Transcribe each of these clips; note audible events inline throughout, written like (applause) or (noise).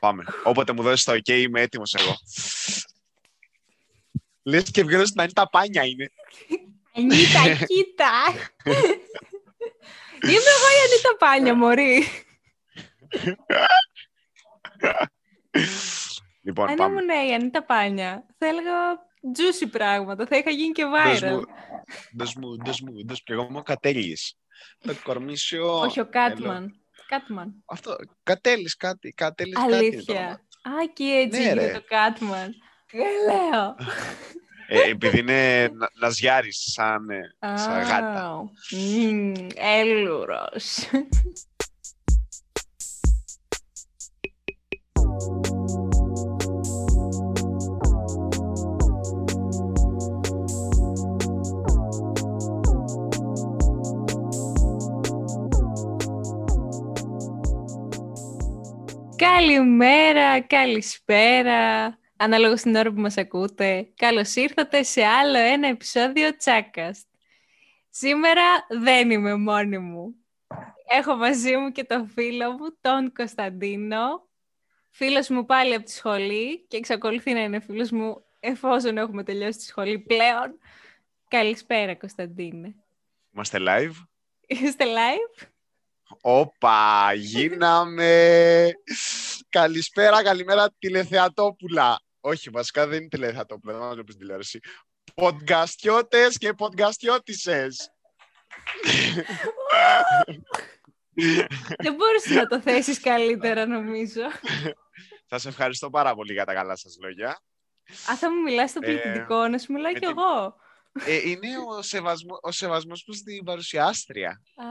Πάμε. Όποτε μου δώσεις το OK, είμαι έτοιμος εγώ. Λες και βγαίνω στην Ανίτα Πάνια είναι. Ανίτα, κοίτα. Είμαι εγώ η Ανίτα Πάνια, μωρή. λοιπόν, Αν πάμε. ήμουν η Ανίτα Πάνια, θα έλεγα juicy πράγματα. Θα είχα γίνει και Δες viral. μου, δες μου, δες μου, δες μου. Και εγώ είμαι ο Κατέλης. Το κορμίσιο... Όχι, ο Κάτμαν. Κάτμαν. Αυτό, Κατέλης κάτι, Κατέλης κάτι είναι το Αλήθεια. όνομα. Α, και έτσι Ναι, γίνεται ρε. το Κάτμαν. Γελαίο. Ε, επειδή είναι (laughs) να, ναζιάρης, σαν, ε, σαν γάτα. Α, μμμ, Έλουρος. Καλημέρα, καλησπέρα, ανάλογα στην ώρα που μας ακούτε. Καλώς ήρθατε σε άλλο ένα επεισόδιο Τσάκαστ. Σήμερα δεν είμαι μόνη μου. Έχω μαζί μου και τον φίλο μου, τον Κωνσταντίνο. Φίλος μου πάλι από τη σχολή και εξακολουθεί να είναι φίλος μου εφόσον έχουμε τελειώσει τη σχολή πλέον. Καλησπέρα, Κωνσταντίνε. Είμαστε live. Είστε live? Όπα, γίναμε. Καλησπέρα, καλημέρα τηλεθεατόπουλα. Όχι, βασικά δεν είναι τηλεθεατόπουλα, δεν μας βλέπεις τηλεόραση. Podcastιώτες και podcastιώτησες. δεν μπορείς να το θέσεις καλύτερα, νομίζω. Σας ευχαριστώ πάρα πολύ για τα καλά σας λόγια. Α, θα μου μιλάς στο Ε, πληθυντικό, να σου μιλάω με κι την- εγώ. Ε, είναι ο, σεβασμό, ο σεβασμός προς την παρουσιάστρια. Α,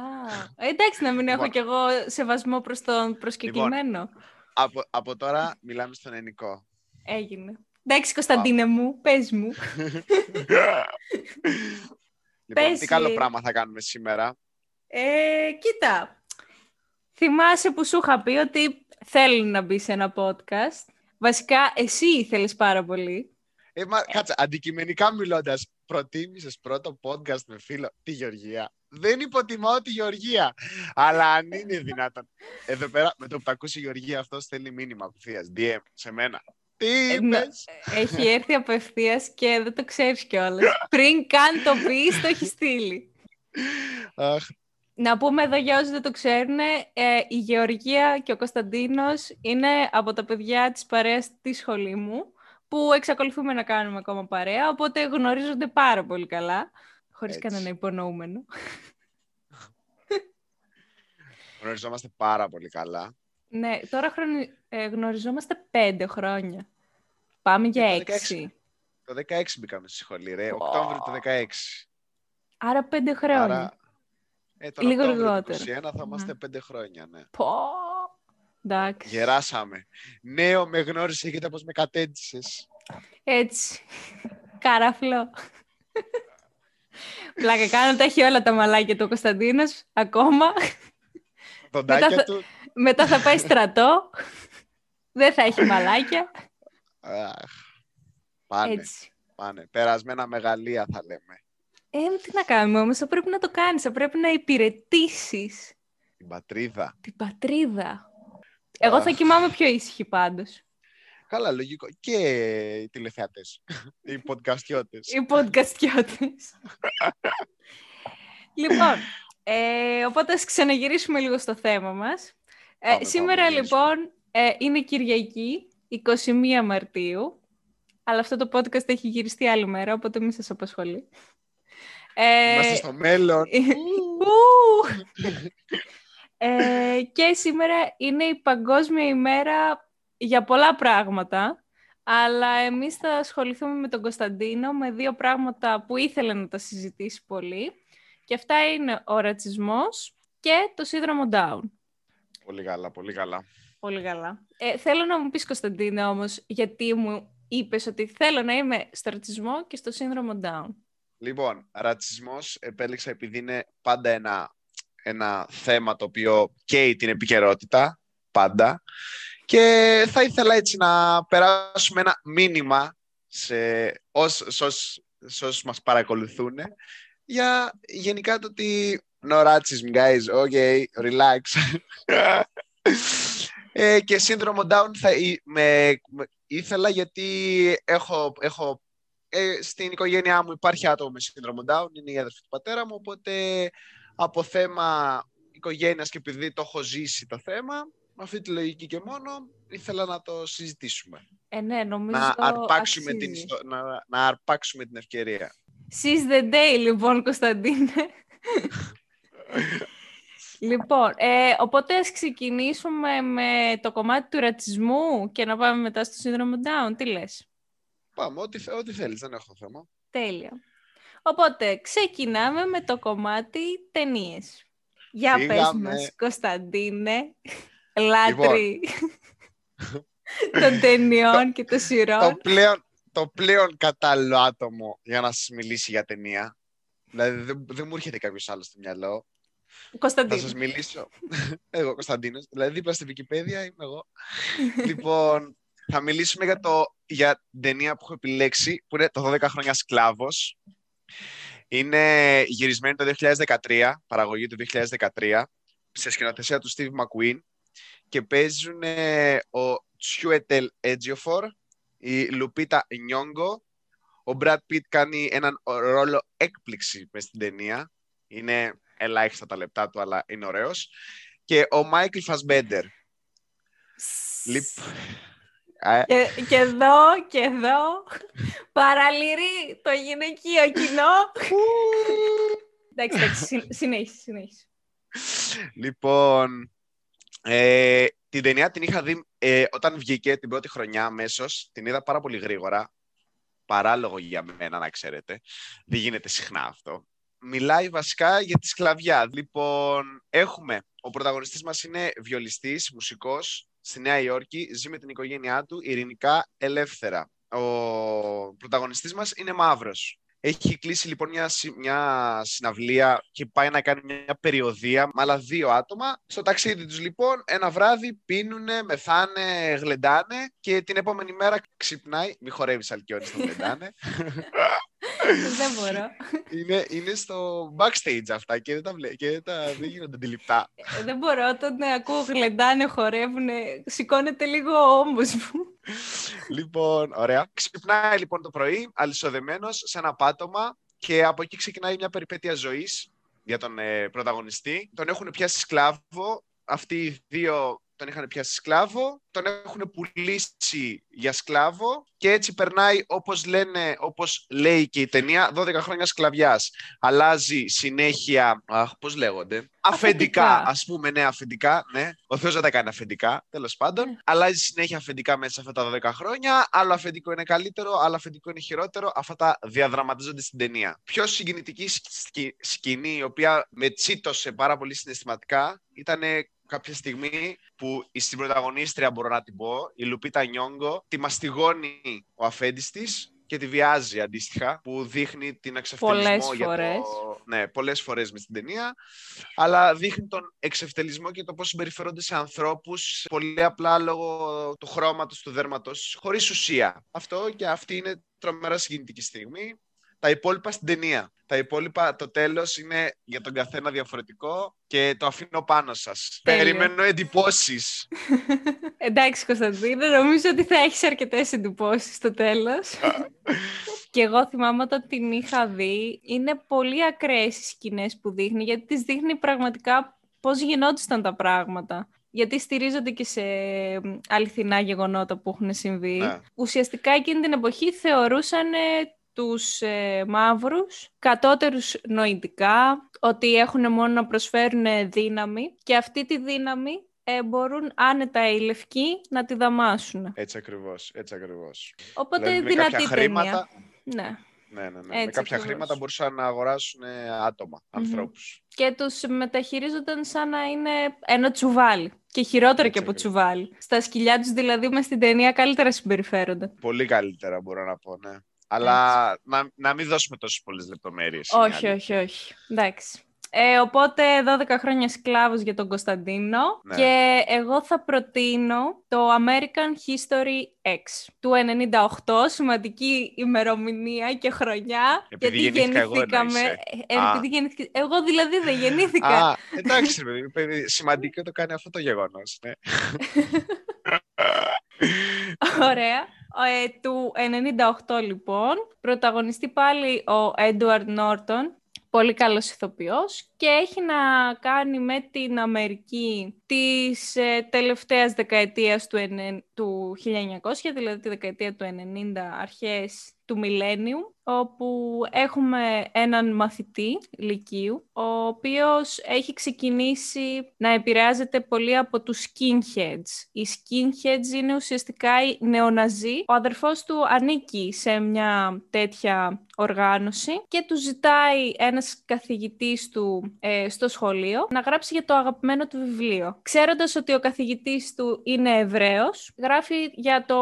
εντάξει, να μην έχω Λοιπόν. κι εγώ σεβασμό προς τον προσκεκλημένο. Από, από τώρα μιλάμε στον ενικό. Έγινε. Εντάξει, Κωνσταντίνε μου, πες μου. (laughs) λοιπόν, Πες, τι καλό ε, πράγμα θα κάνουμε σήμερα. Ε, κοίτα, θυμάσαι που σου είχα πει ότι θέλω να μπει σε ένα podcast. Βασικά, εσύ ήθελες πάρα πολύ. Ε, μα, κάτσε, αντικειμενικά μιλώντας, προτίμησες πρώτο podcast με φίλο τη Γεωργία. Δεν υποτιμάω τη Γεωργία. Αλλά αν είναι δυνατόν. Εδώ πέρα, με το που τα ακούσει η Γεωργία, αυτός στέλνει μήνυμα απευθείας. DM σε μένα. Τι Ε, να- είπες; Έχει έρθει απευθείας και δεν το ξέρεις κιόλας. Πριν καν το πεις, το έχεις στείλει. Αχ, Να πούμε εδώ για όσοι δεν το ξέρουν, ε, η Γεωργία και ο Κωνσταντίνος είναι από τα παιδιά της παρέας στη σχολή μου, που εξακολουθούμε να κάνουμε ακόμα παρέα, οπότε γνωρίζονται πάρα πολύ καλά, χωρίς Έτσι. κανένα υπονοούμενο. γνωριζόμαστε πάρα πολύ καλά. Ναι, τώρα χρονι... ε, γνωριζόμαστε πέντε χρόνια. Πάμε για το έξι. Το 16 μπήκαμε στη σχολή, ρε. Ω. Οκτώβριο το 16. Άρα πέντε χρόνια. Άρα, ε, τον Λίγο Οκτώβριο του λιγότερο. 21 θα είμαστε πέντε χρόνια, ναι. Πω. Εντάξει. Γεράσαμε. Νέο με γνώρισε, κοίτα πώς με κατέντησες. Έτσι. Καραφλό. Πλάκα κάνω, τα έχει όλα τα μαλάκια του ο Κωνσταντίνος, ακόμα. Δοντάκια θα- του. Μετά θα πάει στρατό. Δεν θα έχει μαλάκια. Αχ, πάνε, Έτσι. πάνε. Περασμένα μεγαλεία θα λέμε. Ε, τι να κάνουμε όμως, θα πρέπει να το κάνεις, θα πρέπει να υπηρετήσεις Την πατρίδα. την πατρίδα. Εγώ θα Αχ. κοιμάμαι πιο ήσυχη πάντως. Καλά, λογικό. Και οι τηλεθεατές. οι podcastιώτες. Οι podcastιώτες. λοιπόν, ε, οπότε ας ξαναγυρίσουμε λίγο στο θέμα μας. Ε, Πάμε, σήμερα πάμε, γυρίσουμε. λοιπόν ε, είναι Κυριακή, 21 Μαρτίου, αλλά αυτό το podcast έχει γυριστεί άλλη μέρα, οπότε μην σας απασχολεί. Ε, Είμαστε στο μέλλον. (laughs) (laughs) (laughs) Ου! ε, και σήμερα είναι η Παγκόσμια ημέρα για πολλά πράγματα, αλλά εμείς θα ασχοληθούμε με τον Κωνσταντίνο με δύο πράγματα που ήθελε να τα συζητήσει πολύ. Και αυτά είναι ο ρατσισμός και το σύνδρομο Down. πολύ καλά, πολύ καλά. Πολύ καλά. Ε, θέλω να μου πεις, Κωνσταντίνο, όμως, γιατί μου είπες ότι θέλω να είμαι στο ρατσισμό και στο σύνδρομο Down. Λοιπόν, ρατσισμός επέλεξα επειδή είναι πάντα ένα, ένα θέμα το οποίο καίει την επικαιρότητα, πάντα. Και θα ήθελα έτσι να περάσουμε ένα μήνυμα σε, ως, σε, όσ- σε όσους μας παρακολουθούν για γενικά το ότι no racism guys, okay, relax. Ε, και σύνδρομο Down θα, με, με, ήθελα γιατί έχω, έχω ε, στην οικογένειά μου υπάρχει άτομο με σύνδρομο Down, είναι η αδερφή του πατέρα μου, οπότε από θέμα οικογένειας και επειδή το έχω ζήσει το θέμα, με αυτή τη λογική και μόνο, ήθελα να το συζητήσουμε. Ε, ναι, νομίζω να, αρπάξουμε την, να, να αρπάξουμε την ευκαιρία. Seize the day, λοιπόν, Κωνσταντίνε. λοιπόν, ε, οπότε ας ξεκινήσουμε με το κομμάτι του ρατσισμού και να πάμε μετά στο σύνδρομο Down. Τι λες; Πάμε, ό,τι, ό,τι θέλεις, δεν έχω θέμα. Τέλεια. Οπότε, ξεκινάμε με το κομμάτι ταινίες. Για Φύγαμε. πες μας, Κωνσταντίνε, λάτρη λοιπόν. των ταινιών και των σειρών. Το πλέον, το πλέον κατάλληλο άτομο για να σας μιλήσει για ταινία. Δηλαδή δεν, δεν μου έρχεται κάποιος άλλος στο μυαλό. Κωνσταντίνο. Θα σας μιλήσω. εγώ, Κωνσταντίνος. Δηλαδή δίπλα στη Wikipedia είμαι εγώ. λοιπόν, θα μιλήσουμε για, το, για την ταινία που έχω επιλέξει, που είναι το 12 χρόνια σκλάβος. Είναι γυρισμένη το 2013, παραγωγή του 2013, σε σκηνοθεσία του Steve McQueen και παίζουν ο Τσιουετελ Έτζιοφορ, η Λουπίτα Νιόγκο, ο Brad Pitt κάνει έναν ρόλο έκπληξη μες στην ταινία. Είναι ελάχιστα τα λεπτά του, αλλά είναι ωραίος. Και ο Μάικλ Φασμπέντερ. Και, και εδώ, και εδώ, παραλυρεί το γυναικείο κοινό. εντάξει, εντάξει, συνέχισε, συνέχισε. Λοιπόν, ε, την ταινία την είχα δει ε, όταν βγήκε την πρώτη χρονιά αμέσως. Την είδα πάρα πολύ γρήγορα. Παράλογο για μένα, να ξέρετε. Δεν γίνεται συχνά αυτό. Μιλάει βασικά για τη σκλαβιά. Λοιπόν, έχουμε, ο πρωταγωνιστής μας είναι βιολιστής, μουσικός, στη Νέα Υόρκη, ζει με την οικογένειά του ειρηνικά, ελεύθερα. Ο πρωταγωνιστής μας είναι μαύρος. Έχει κλείσει λοιπόν μια, μια συναυλία και πάει να κάνει μια περιοδία με άλλα δύο άτομα. Στο ταξίδι τους λοιπόν ένα βράδυ πίνουνε, μεθάνε, γλεντάνε και την επόμενη μέρα ξυπνάει. Μη χορεύεις Αλκιόνι στο γλεντάνε. (laughs) δεν μπορώ. Είναι, είναι στο backstage αυτά και δεν τα, βλέ, και δεν, τα, δεν γίνονται αντιληπτά. Ε, δεν μπορώ, όταν ναι, ακούω γλεντάνε, χορεύουν, σηκώνεται λίγο ο ώμος μου. λοιπόν, ωραία. Ξυπνάει λοιπόν το πρωί, αλυσοδεμένος, σε ένα πάτωμα και από εκεί ξεκινάει μια περιπέτεια ζωής για τον ε, πρωταγωνιστή. Τον έχουν πιάσει σκλάβο. Αυτοί οι δύο τον είχαν πιάσει σκλάβο, τον έχουν πουλήσει για σκλάβο και έτσι περνάει όπως, λένε, όπως λέει και η ταινία 12 χρόνια σκλαβιάς. Αλλάζει συνέχεια, αχ, πώς λέγονται, αφεντικά, αφεντικά ας πούμε, ναι, αφεντικά, ναι. Ο Θεός δεν τα κάνει αφεντικά, τέλος πάντων. Ναι. Αλλάζει συνέχεια αφεντικά μέσα σε αυτά τα 12 χρόνια, άλλο αφεντικό είναι καλύτερο, άλλο αφεντικό είναι χειρότερο. Αυτά τα διαδραματίζονται στην ταινία. Πιο συγκινητική σκηνή, η οποία με τσίτωσε πάρα πολύ συναισθηματικά, ήταν κάποια στιγμή που στην πρωταγωνίστρια μπορώ να την πω, η Λουπίτα Νιόγκο, τη μαστιγώνει ο αφέντης της και τη βιάζει αντίστοιχα, που δείχνει την εξευτελισμό για φορές. το... Ναι, πολλές φορές μες στην ταινία, αλλά δείχνει τον εξευτελισμό και το πώς συμπεριφέρονται σε ανθρώπους πολύ απλά λόγω του χρώματος του δέρματος, χωρίς ουσία. Αυτό και αυτή είναι τρομερά συγκινητική στιγμή. Τα υπόλοιπα στην ταινία. Τα υπόλοιπα, το τέλος είναι για τον καθένα διαφορετικό και το αφήνω πάνω σας. Περιμένω εντυπώσεις. (laughs) Εντάξει Κωνσταντίνο, νομίζω ότι θα έχεις αρκετές εντυπώσεις στο τέλος. (laughs) και εγώ θυμάμαι όταν την είχα δει, είναι πολύ ακραίες οι σκηνές που δείχνει, γιατί τις δείχνει πραγματικά πώς γινόντουσαν τα πράγματα γιατί στηρίζονται και σε αληθινά γεγονότα που έχουν συμβεί. Ναι. Ουσιαστικά εκείνη την εποχή θεωρούσαν τους ε, μαύρους, κατώτερους νοητικά, ότι έχουν μόνο να προσφέρουν δύναμη και αυτή τη δύναμη ε, μπορούν άνετα οι λευκοί να τη δαμάσουν. Έτσι ακριβώς, έτσι ακριβώς. Οπότε δηλαδή, δυνατή χρήματα... Ναι. Ναι, ναι, ναι. με κάποια χρήματα μπορούσαν να αγοράσουν άτομα, ανθρώπους. Και τους μεταχειρίζονταν σαν να είναι ένα τσουβάλι. Και χειρότερο και από τσουβάλι. Στα σκυλιά τους δηλαδή μες στην ταινία καλύτερα συμπεριφέρονται. Πολύ καλύτερα μπορώ να πω, ναι. Αλλά να, να μην δώσουμε τόσες πολλές λεπτομέρειες. Όχι, όχι, όχι. Εντάξει. Ε, οπότε 12 χρόνια σκλάβος για τον Κωνσταντίνο Ναι. και εγώ θα προτείνω το American History X του 98, σημαντική ημερομηνία και χρονιά. Επειδή γιατί γεννήθηκα εγώ γεννηθήκαμε. εννοείσαι. ε, Α. επειδή γεννηθήκα- Εγώ δηλαδή δεν γεννήθηκα. Α, εντάξει, ρε παιδί, παιδί, σημαντικό το κάνει αυτό το γεγονός. Ναι. (laughs) Ωραία. Ε, του 98 λοιπόν. Πρωταγωνιστεί πάλι ο Έντουαρντ Νόρτον. Πολύ καλός ηθοποιός και έχει να κάνει με την Αμερική της ε, τελευταίας δεκαετίας του, ενε- του 1900, δηλαδή τη δεκαετία του 90, αρχές του μιλένιου, όπου έχουμε έναν μαθητή λυκείου, ο οποίος έχει ξεκινήσει να επηρεάζεται πολύ από τους skinheads. Οι skinheads είναι ουσιαστικά οι νεοναζί. Ο αδερφός του ανήκει σε μια τέτοια οργάνωση και του ζητάει ένας καθηγητής του ε, στο σχολείο να γράψει για το αγαπημένο του βιβλίο. Ξέροντας ότι ο καθηγητής του είναι Εβραίος, γράφει για το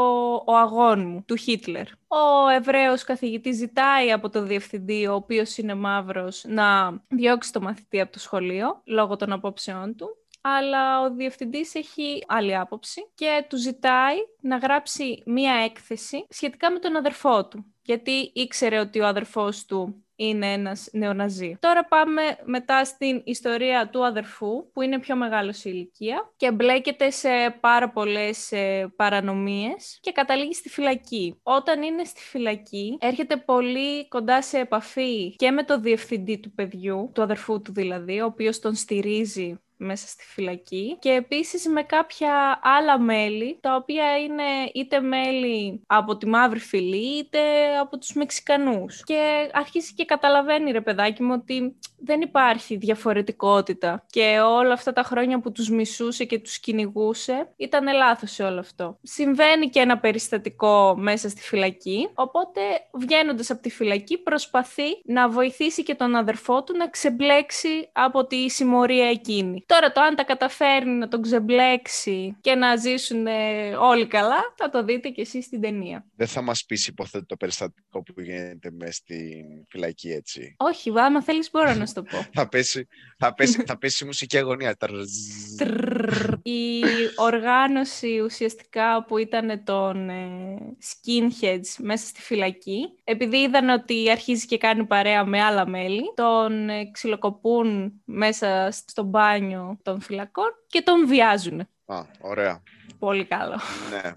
«Ο αγών μου» του Χίτλερ. Ο Εβραίος καθηγητής ζητάει από το διευθυντή, ο οποίος είναι μαύρος, να διώξει το μαθητή από το σχολείο, λόγω των απόψεών του. Αλλά ο διευθυντής έχει άλλη άποψη και του ζητάει να γράψει μία έκθεση σχετικά με τον αδερφό του. Γιατί ήξερε ότι ο αδερφός του είναι ένας νεοναζί. Τώρα πάμε μετά στην ιστορία του αδερφού, που είναι πιο μεγάλος σε ηλικία και μπλέκεται σε πάρα πολλές ε, παρανομίες και καταλήγει στη φυλακή. Όταν είναι στη φυλακή, έρχεται πολύ κοντά σε επαφή και με το διευθυντή του παιδιού, του αδερφού του δηλαδή, ο οποίος τον στηρίζει μέσα στη φυλακή και επίσης με κάποια άλλα μέλη τα οποία είναι είτε μέλη από τη μαύρη φυλή είτε από τους Μεξικανούς και αρχίζει και καταλαβαίνει ρε παιδάκι μου ότι δεν υπάρχει διαφορετικότητα και όλα αυτά τα χρόνια που τους μισούσε και τους κυνηγούσε ήταν λάθος σε όλο αυτό. Συμβαίνει και ένα περιστατικό μέσα στη φυλακή οπότε βγαίνοντας από τη φυλακή προσπαθεί να βοηθήσει και τον αδερφό του να ξεμπλέξει από τη συμμορία εκείνη. Τώρα το αν τα καταφέρνει να τον ξεμπλέξει και να ζήσουν ε, όλοι καλά, θα το δείτε και εσείς στην ταινία. Δεν θα μας πεις υποθέτω το περιστατικό που γίνεται μέσα στην φυλακή έτσι. Όχι, άμα θέλεις μπορώ να σου το πω. (laughs) θα, πέσει, θα, πέσει, θα πέσει η μουσική αγωνία. Τρζζ. Τρρρρ. Η οργάνωση ουσιαστικά που ήταν των ε, skinheads μέσα στη φυλακή, επειδή είδαν ότι αρχίζει και κάνει παρέα με άλλα μέλη, τον ε, ξυλοκοπούν μέσα στο μπάνιο των φυλακών και τον βιάζουν. Α, ωραία. Πολύ καλό. Ναι.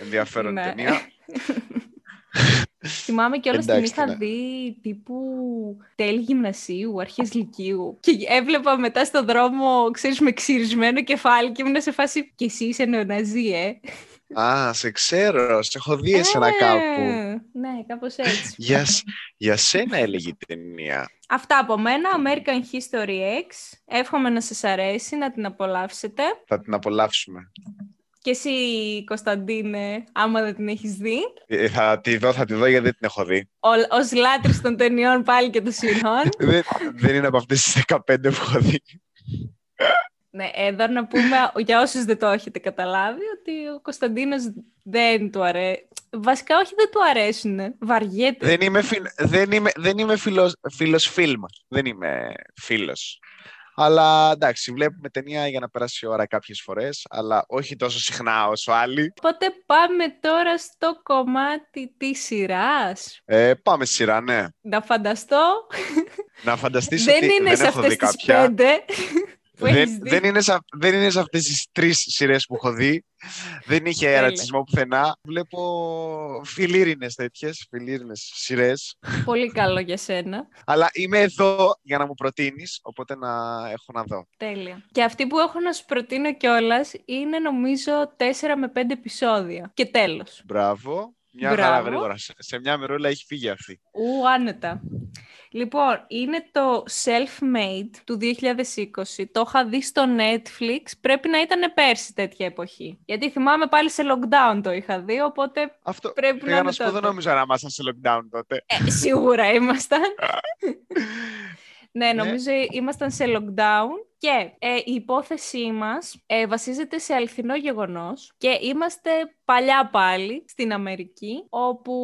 Ενδιαφέρον Ναι. ταινία. (laughs) Θυμάμαι και όλα την Εντάξει, είχα ναι. δει τύπου τέλη γυμνασίου, αρχές λυκείου. Και έβλεπα μετά στον δρόμο, ξέρεις, με ξυρισμένο κεφάλι και ήμουν σε φάση «Και εσύ είσαι νεοναζί, ε». Α, σε ξέρω. Σε έχω δει εσένα κάπου. Ε, Ναι, κάπως έτσι. (laughs) Για, σ- για σένα έλεγε η ταινία. Αυτά από μένα, American History X. Εύχομαι να σας αρέσει, να την απολαύσετε. Θα την απολαύσουμε. Και εσύ, Κωνσταντίνε, άμα δεν την έχεις δει, Ε, θα τη δω, θα τη δω γιατί δεν την έχω δει. ο- ως λάτρης των ταινιών πάλι και των σειρών. (laughs) δεν, δεν είναι από αυτές τις 15 που έχω δει. Ναι, εδώ να πούμε για όσους δεν το έχετε καταλάβει ότι ο Κωνσταντίνος δεν του αρέσει. Βασικά όχι δεν του αρέσουν, βαριέται. δεν είμαι, φι- δεν είμαι, δεν είμαι φίλος, φίλος φιλμ. Δεν είμαι φίλος. Αλλά εντάξει, βλέπουμε ταινία για να περάσει η ώρα κάποιες φορές, αλλά όχι τόσο συχνά όσο άλλοι. Οπότε πάμε τώρα στο κομμάτι της σειράς. Ε, πάμε στη σειρά, ναι. Να φανταστώ, Να φανταστείς δεν ότι είναι δεν σε έχω αυτές δει τις κάποια. πέντε που έχεις Δεν, δει. δεν, είναι σε, αυ- δεν είναι σε αυτές τις τρεις σειρές που έχω δει. Δεν είχε Τέλεια. ρατσισμό πουθενά. Βλέπω φιλήρινες τέτοιες, φιλήρινες σειρές. Πολύ καλό για σένα. Αλλά είμαι εδώ για να μου προτείνεις, οπότε να έχω να δω. Τέλεια. Και αυτή που έχω να σου προτείνω κιόλας είναι νομίζω 4 με 5 επεισόδια. Και τέλος. Μπράβο. Μια Μπράβο. χαρά γρήγορα. Σε, σε μια μερούλα έχει φύγει αυτή. Ου, άνετα. Λοιπόν, είναι το Self-Made του 2020. Το είχα δει στο Netflix. Πρέπει να ήταν πέρσι τέτοια εποχή. Γιατί θυμάμαι πάλι σε lockdown το είχα δει, οπότε Αυτό Πρέπει να πήγα να είναι σου πω, δεν τότε. νόμιζα να ήμασταν σε lockdown τότε. ε, σίγουρα ήμασταν. (laughs) Ναι, Ναι. νομίζω ήμασταν σε lockdown και ε, η υπόθεσή μας ε, βασίζεται σε αληθινό γεγονός και είμαστε παλιά πάλι στην Αμερική όπου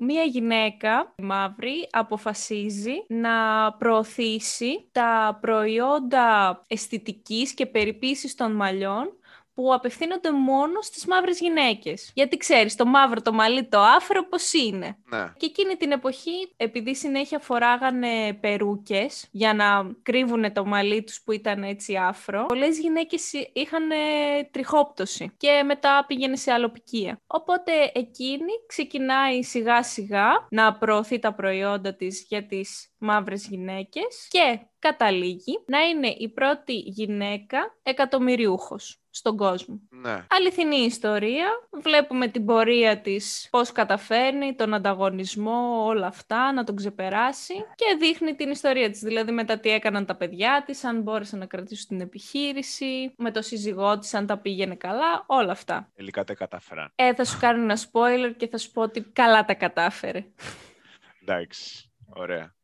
μία γυναίκα μαύρη αποφασίζει να προωθήσει τα προϊόντα αισθητικής και περιποίησης των μαλλιών που απευθύνονται μόνο στις μαύρες γυναίκες. Γιατί ξέρεις, το μαύρο, το μαλλί, το άφρο πώς είναι. Ναι. Και εκείνη την εποχή, επειδή συνέχεια φοράγανε περούκες για να κρύβουν το μαλλί τους που ήταν έτσι άφρο, πολλές γυναίκες είχαν ε, τριχόπτωση και μετά πήγαινε σε αλοπικία. Οπότε εκείνη ξεκινάει σιγά σιγά να προωθεί τα προϊόντα της για τις μαύρες γυναίκες και καταλήγει να είναι η πρώτη γυναίκα εκατομμυριούχος στον κόσμο. Ναι. Αληθινή ιστορία. Βλέπουμε την πορεία της, πώς καταφέρνει, τον ανταγωνισμό, όλα αυτά, να τον ξεπεράσει και δείχνει την ιστορία της. Δηλαδή μετά τι έκαναν τα παιδιά της, αν μπόρεσαν να κρατήσουν την επιχείρηση, με το σύζυγό της, αν τα πήγαινε καλά, όλα αυτά. Τελικά τα κατάφεραν. Ε, θα σου κάνω ένα spoiler και θα σου πω ότι καλά τα κατάφερε. Εντάξει. Ωραία.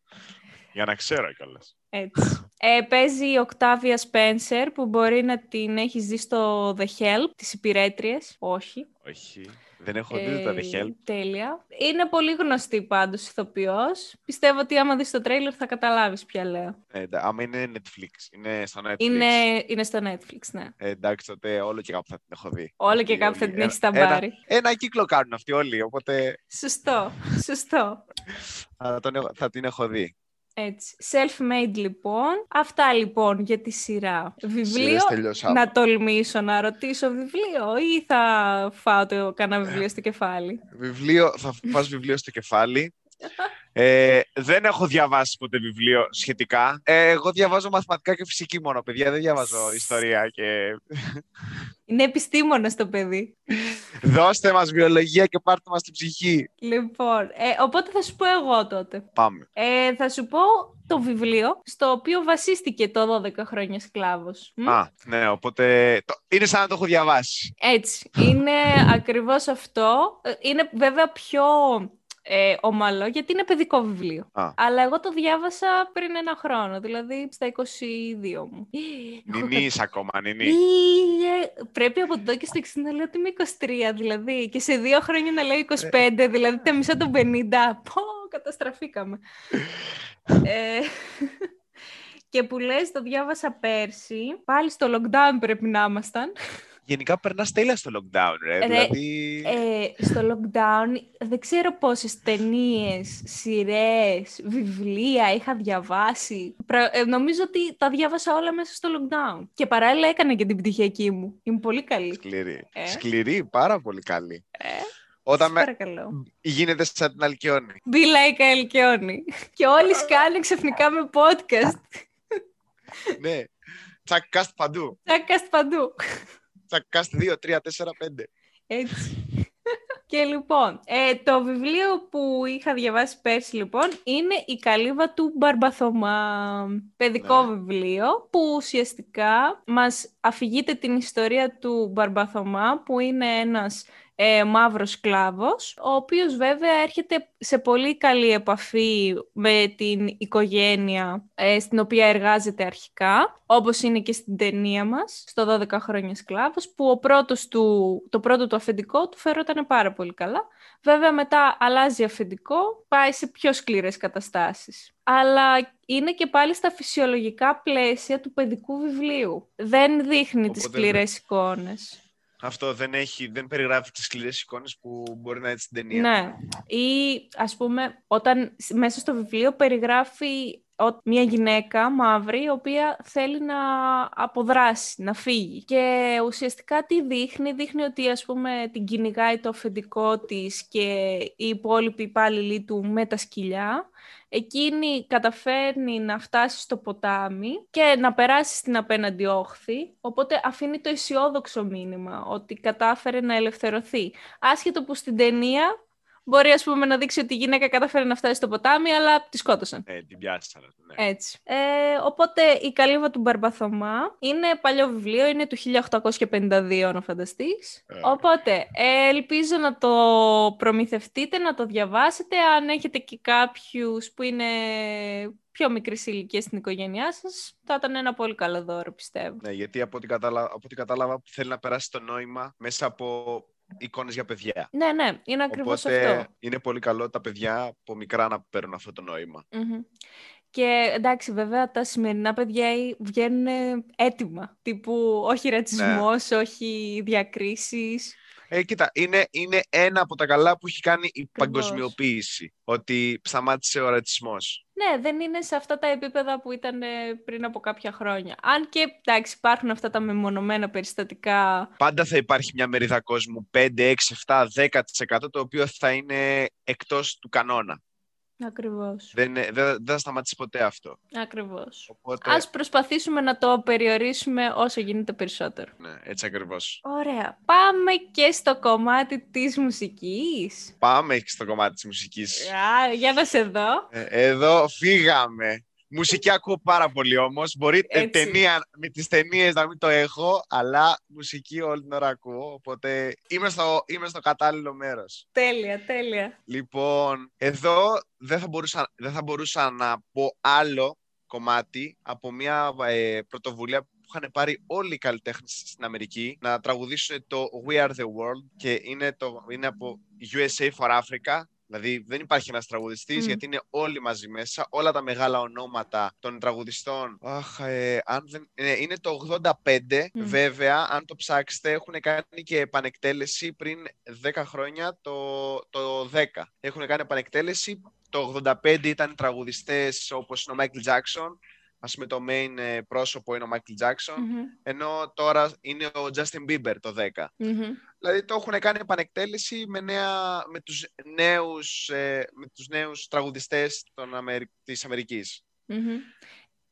Για να ξέρω κιόλας. Έτσι. Ε, παίζει η Octavia Spencer που μπορεί να την έχεις δει στο The Help, τις υπηρέτριες. Όχι. Όχι. Δεν έχω δει τα The Ε, Help. Τέλεια. Είναι πολύ γνωστή πάντως ηθοποιός. Πιστεύω ότι άμα δεις το τρέιλερ θα καταλάβεις ποια λέω. Ε, εντά- άμα είναι Netflix. Είναι στο Netflix. Είναι, είναι στο Netflix, ναι. Ε, εντάξει, τότε όλο και κάπου θα την έχω δει. Όλο και Αυτοί κάπου θα όλοι. την Ένα- έχεις ταμπάρει. Ένα, ένα κύκλο κάνουν αυτοί όλοι, οπότε Σωστό, σωστό. (laughs) θα, τον έχω- θα την έχω δει. Έτσι. Self-made λοιπόν. Αυτά λοιπόν για τη σειρά. Βιβλίο. Σειρές τελειώσαμε. Να τολμήσω να ρωτήσω βιβλίο ή θα φάω το κανένα βιβλίο στο κεφάλι; Βιβλίο, θα πας βιβλίο στο κεφάλι. (laughs) Ε, δεν έχω διαβάσει ποτέ βιβλίο σχετικά. Ε, εγώ διαβάζω μαθηματικά και φυσική μόνο, παιδιά. Δεν διαβάζω ιστορία και... Είναι επιστήμονας το παιδί. Δώστε μας βιολογία και πάρτε μας την ψυχή. Λοιπόν, ε, οπότε θα σου πω εγώ τότε. Πάμε. Ε, θα σου πω το βιβλίο στο οποίο βασίστηκε το 12 χρόνια σκλάβος. Μ; Α, ναι, οπότε το... είναι σαν να το έχω διαβάσει. Έτσι, είναι ακριβώς αυτό. Ε, Είναι βέβαια πιο ε, ομαλό γιατί είναι παιδικό βιβλίο. Α. Αλλά εγώ το διάβασα πριν ένα χρόνο, δηλαδή στα 22 μου. (gasps) Έχω Νινής ακόμα, νινή. Ε, Πρέπει από εδώ και στο 60 να λέω ότι είμαι 23, δηλαδή. Και σε δύο χρόνια να λέω 25, δηλαδή τα μισά των 50. Πω, καταστραφήκαμε. ε, (laughs) και που λες, το διάβασα πέρσι. Πάλι στο lockdown πρέπει να ήμασταν. Γενικά περνάς τέλεια στο lockdown, ρε. Ρε, δηλαδή... Ε, στο lockdown δεν ξέρω πόσες ταινίες, σειρές, βιβλία είχα διαβάσει. Πρα- ε, νομίζω ότι τα διάβασα όλα μέσα στο lockdown. Και παράλληλα έκανα και την πτυχιακή μου. Είμαι πολύ καλή. Σκληρή. Ε. Σκληρή, πάρα πολύ καλή. Ε, Όταν σε με... παρακαλώ. γίνεται σαν την Αλκιόνη. Be like Αλκιόνι. και όλοι σκάνε ξαφνικά με podcast. ναι. Τσακκάστ παντού. Τσάκαστ παντού. Τσακκάστ 2, 3, 4, 5. Έτσι. Και λοιπόν, ε, το βιβλίο που είχα διαβάσει πέρσι λοιπόν είναι «Η καλύβα του Μπαρμπαθωμά». Παιδικό Ναι. βιβλίο που ουσιαστικά μας αφηγείται την ιστορία του Μπαρμπαθωμά που είναι ένας ε, μαύρος σκλάβος ο οποίος βέβαια έρχεται σε πολύ καλή επαφή με την οικογένεια ε, στην οποία εργάζεται αρχικά όπως είναι και στην ταινία μας στο 12 χρόνια σκλάβος που ο πρώτος του, το πρώτο του αφεντικό του φερόταν πάρα πολύ καλά Βέβαια μετά αλλάζει αφεντικό, πάει σε πιο σκληρές καταστάσεις. Αλλά είναι και πάλι στα φυσιολογικά πλαίσια του παιδικού βιβλίου. Δεν δείχνει τις Οπότε σκληρές εικόνες. Αυτό δεν, έχει, δεν περιγράφει τις σκληρές εικόνες που μπορεί να είναι στην ταινία. Ναι. Ή ας πούμε όταν σ- μέσα στο βιβλίο περιγράφει ο- μια γυναίκα μαύρη η οποία θέλει να αποδράσει, να φύγει. Και ουσιαστικά τι δείχνει, δείχνει ότι ας πούμε την κυνηγάει το αφεντικό της και οι υπόλοιποι υπάλληλοι του με τα σκυλιά. Εκείνη καταφέρνει να φτάσει στο ποτάμι και να περάσει στην απέναντι όχθη, οπότε αφήνει το αισιόδοξο μήνυμα ότι κατάφερε να ελευθερωθεί. Άσχετο που στην ταινία Μπορεί ας πούμε να δείξει ότι η γυναίκα κατάφερε να φτάσει στο ποτάμι, αλλά τη σκότωσαν. Ε, την πιάσανε. Ναι. Έτσι. Ε, οπότε η καλύβα του Μπαρμπαθωμά είναι παλιό βιβλίο, είναι του 1852 να φανταστείς. Ε. Οπότε ε, ελπίζω να το προμηθευτείτε, να το διαβάσετε. Αν έχετε και κάποιους που είναι πιο μικρής ηλικίας στην οικογένειά σας, θα ήταν ένα πολύ καλό δώρο, πιστεύω. Ναι, γιατί από ό,τι, κατάλα... από ό,τι κατάλαβα θέλει να περάσει το νόημα μέσα από εικόνες για παιδιά. Ναι, ναι, είναι ακριβώς Οπότε αυτό. είναι πολύ καλό τα παιδιά από μικρά να παίρνουν αυτό το νόημα. Μμμ. Και εντάξει, βέβαια τα σημερινά παιδιά βγαίνουν έτοιμα. Τύπου όχι ρατσισμός, όχι διακρίσεις. Ε, κοίτα, είναι, είναι ένα από τα καλά που έχει κάνει η Ακριβώς. παγκοσμιοποίηση. Ότι σταμάτησε ο ρατσισμός. Ναι, δεν είναι σε αυτά τα επίπεδα που ήταν ε, πριν από κάποια χρόνια. Αν και, εντάξει, υπάρχουν αυτά τα μεμονωμένα περιστατικά. Πάντα θα υπάρχει μια μερίδα κόσμου 5, 6, 7, 10% το οποίο θα είναι εκτός του κανόνα. Ακριβώς. Δεν, είναι- δεν, δεν θα σταματήσει ποτέ αυτό. Ακριβώς. Οπότε, Ας προσπαθήσουμε να το περιορίσουμε όσο γίνεται περισσότερο. ναι, έτσι ακριβώς. Ωραία. Πάμε και στο κομμάτι της μουσικής. Πάμε στο κομμάτι της μουσικής. Α, για να σε δω. Ε, Εδώ φύγαμε. Μουσική ακούω πάρα πολύ όμως. Μπορεί ε, Έτσι. ταινία, με τις ταινίες να μην το έχω, αλλά μουσική όλη την ώρα ακούω. Οπότε είμαι στο, είμαι στο κατάλληλο μέρος. Τέλεια, τέλεια. Λοιπόν, εδώ δεν θα μπορούσα, δεν θα μπορούσα να πω άλλο κομμάτι από μια ε, πρωτοβουλία που είχαν πάρει όλοι οι καλλιτέχνες στην Αμερική να τραγουδήσουν το We Are The World και είναι, το, είναι από USA for Africa. Δηλαδή δεν υπάρχει ένας τραγουδιστής Μμ. γιατί είναι όλοι μαζί μέσα, όλα τα μεγάλα ονόματα των τραγουδιστών. Αχ, ε, αν δεν, ε, είναι το 85, Μμ. βέβαια, αν το ψάξετε, έχουν κάνει και επανεκτέλεση πριν 10 χρόνια, το, το 10. Έχουν κάνει επανεκτέλεση, το 85 ήταν τραγουδιστές όπως είναι ο Michael Jackson, ας πούμε το main ε, πρόσωπο είναι ο Michael Jackson, Μμμ, ενώ τώρα είναι ο Justin Bieber το 10. μμμ. Δηλαδή το έχουν κάνει επανεκτέλεση με, νέα, με, τους νέους, ε, με τους νέους τραγουδιστές των Αμερι... της Αμερικής. Μμμ.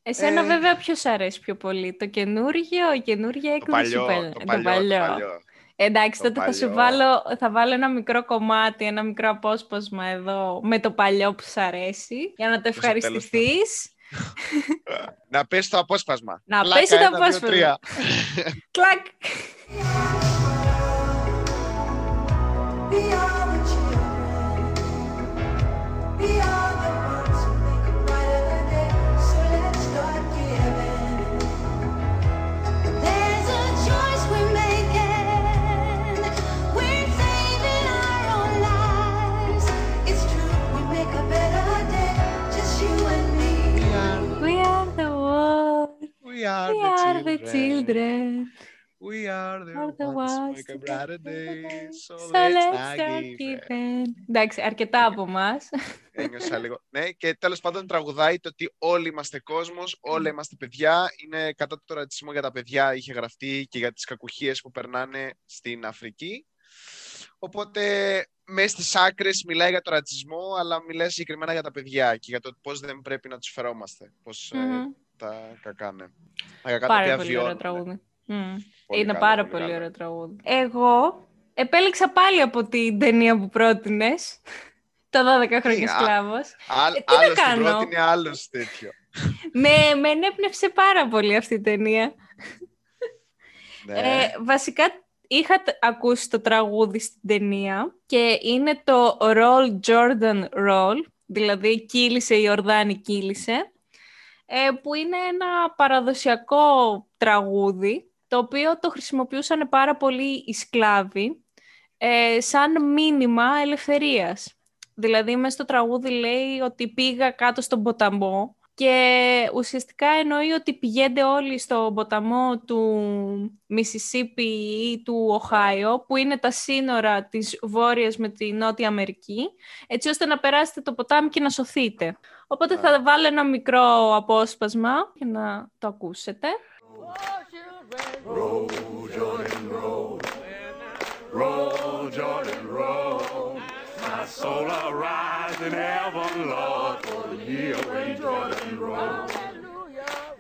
Εσένα Ε. βέβαια ποιος αρέσει πιο πολύ, το καινούργιο, η καινούργια Το έκδοση παλιό, πέλ- το ε, παλιό, το παλιό. Εντάξει, Το τότε θα σου παλιό. βάλω, θα βάλω ένα μικρό κομμάτι, ένα μικρό απόσπασμα εδώ με το παλιό που σου αρέσει, για να το στο τέλος θα- ευχαριστηθείς. Να πες το απόσπασμα. Να Πλάκα, πες το ένα, δύο, απόσπασμα. τρία. Κλακ! (laughs) We are, we are the children. We are the, Are the ones who ones make a to brighter make a day. day. So, So let's let's not start give it. giving. Εντάξει, αρκετά από εμάς. Ένιωσα λίγο. Ναι, και τέλος πάντων τραγουδάει το ότι όλοι είμαστε κόσμος, όλα είμαστε παιδιά. Είναι κατά το ρατσισμό για τα παιδιά, είχε γραφτεί και για τις κακουχίες που περνάνε στην Αφρική. Οπότε, μέσα στις άκρες μιλάει για το ρατσισμό, αλλά μιλάει συγκεκριμένα για τα παιδιά και για το πώς δεν πρέπει να τους φερόμαστε, πώς ε, Μμμ. Τα κακάνε. Τα κακά τα Πάρα οποία πολύ ωραίο βιώνουν. τραγούδι. Μμ. Πολύ Είναι καλό, πάρα πολύ πολύ καλό. ωραίο τραγούδι. Εγώ επέλεξα πάλι από την ταινία που πρότεινες. (laughs) Το 12 χρόνια α- σκλάβος. Άλλ, Ε, τι να άλλος την κάνω; πρότεινε, άλλος τέτοιο. με, (laughs) με ενέπνευσε πάρα πολύ αυτή η ταινία. Ναι. Ε, βασικά είχα τ- ακούσει το τραγούδι στην ταινία και είναι το Roll Jordan Roll, δηλαδή κύλησε η Ορδάνη κύλησε, ε, που είναι ένα παραδοσιακό τραγούδι, το οποίο το χρησιμοποιούσαν πάρα πολύ οι σκλάβοι, ε, σαν μήνυμα ελευθερίας. Δηλαδή, μέσα στο τραγούδι λέει ότι πήγα κάτω στον ποταμό και ουσιαστικά εννοεί ότι πηγαίνετε όλοι στο ποταμό του Μισισίπι ή του Οχάιο, που είναι τα σύνορα της Βόρειας με τη Νότια Αμερική, έτσι ώστε να περάσετε το ποτάμι και να σωθείτε. Οπότε θα βάλω ένα μικρό απόσπασμα για να το ακούσετε. Roll, Jordan, roll. My soul arise in heaven, Lord, for the year when Jordan roll.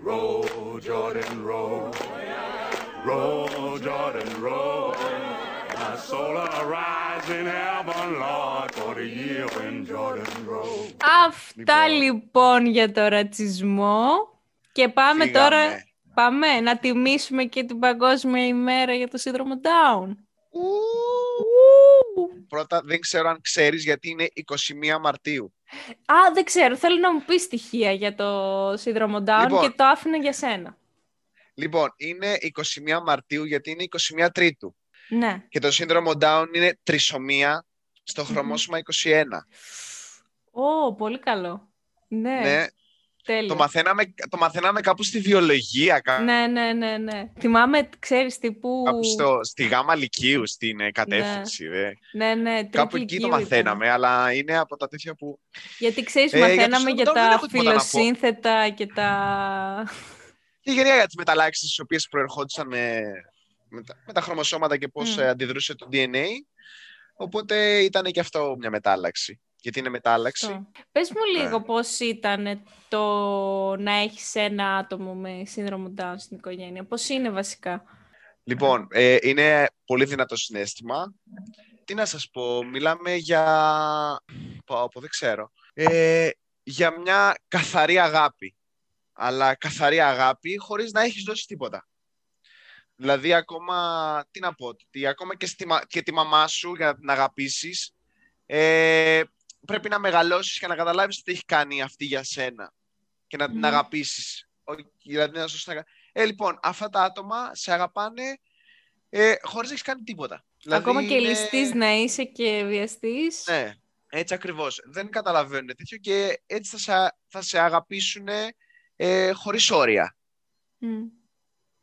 Roll, Jordan, roll. Roll, Jordan, roll. My soul arise rise in heaven, Lord, for the year when Jordan rose. Αυτά Λοιπόν. λοιπόν για το ρατσισμό. Και πάμε Φύγαμε. τώρα πάμε να τιμήσουμε και την Παγκόσμια ημέρα για το σύνδρομο Down. Ου. Πρώτα, δεν ξέρω αν ξέρεις γιατί είναι 21 Μαρτίου. Α, δεν ξέρω. Θέλω να μου πεις στοιχεία για το σύνδρομο Down Λοιπόν. και το άφηνα για σένα. Λοιπόν, είναι 21 Μαρτίου γιατί είναι 21 Τρίτου. Ναι. Και το σύνδρομο Down είναι τρισομία στο χρωμόσωμα 21. Ω, πολύ καλό. Ναι, Ναι, τέλεια. το μαθαίναμε, το μαθαίναμε κάπου στη βιολογία, κάπου Ναι, ναι, ναι, ναι. Θυμάμαι, ξέρεις, τύπου... στο, στη γάμα λυκείου, στην ε, κατεύθυνση. δε. Ναι, ναι, τρίτη Κάπου εκεί το λυκείου ήταν. μαθαίναμε, αλλά είναι από τα τέτοια που... Γιατί ξέρεις, Ε, για το μαθαίναμε για, Σύνδρομο Down δεν τα έχω τίποτα να πω. φιλοσύνθετα και τα... Και γενικά για τις μεταλλάξεις τις οποίες προερχόντουσαν με, με, τα, με τα χρωμοσώματα και πώς Μμ. ε, αντιδρούσε το DNA. Οπότε ήταν και αυτό μια μετάλλαξη. Γιατί είναι μετάλλαξη. Αυτό. Πες μου Ναι. λίγο πώς ήταν το να έχεις ένα άτομο με σύνδρομο Down στην οικογένεια. Πώς είναι βασικά; Λοιπόν, ε, είναι πολύ δυνατό συνέστημα. Τι να σας πω, μιλάμε για... Πω, πω, δεν ξέρω. Ε, για μια καθαρή αγάπη. Αλλά καθαρή αγάπη χωρίς να έχεις δώσει τίποτα. Δηλαδή ακόμα, τι να πω, ότι ακόμα και, στη, μα- και τη μαμά σου για να την αγαπήσεις, ε, πρέπει να μεγαλώσεις και να καταλάβεις τι έχει κάνει αυτή για σένα και να την Μμμ. αγαπήσεις. Όχι, Δηλαδή να σου σταγα- Ε, λοιπόν, αυτά τα άτομα σε αγαπάνε ε, χωρίς να έχεις κάνει τίποτα. Δηλαδή Ακόμα και είναι- ληστής να είσαι και βιαστής. Ναι, έτσι ακριβώς. Δεν καταλαβαίνουν τέτοιο και έτσι θα σε, θα σε αγαπήσουν ε, χωρίς όρια. Μμ.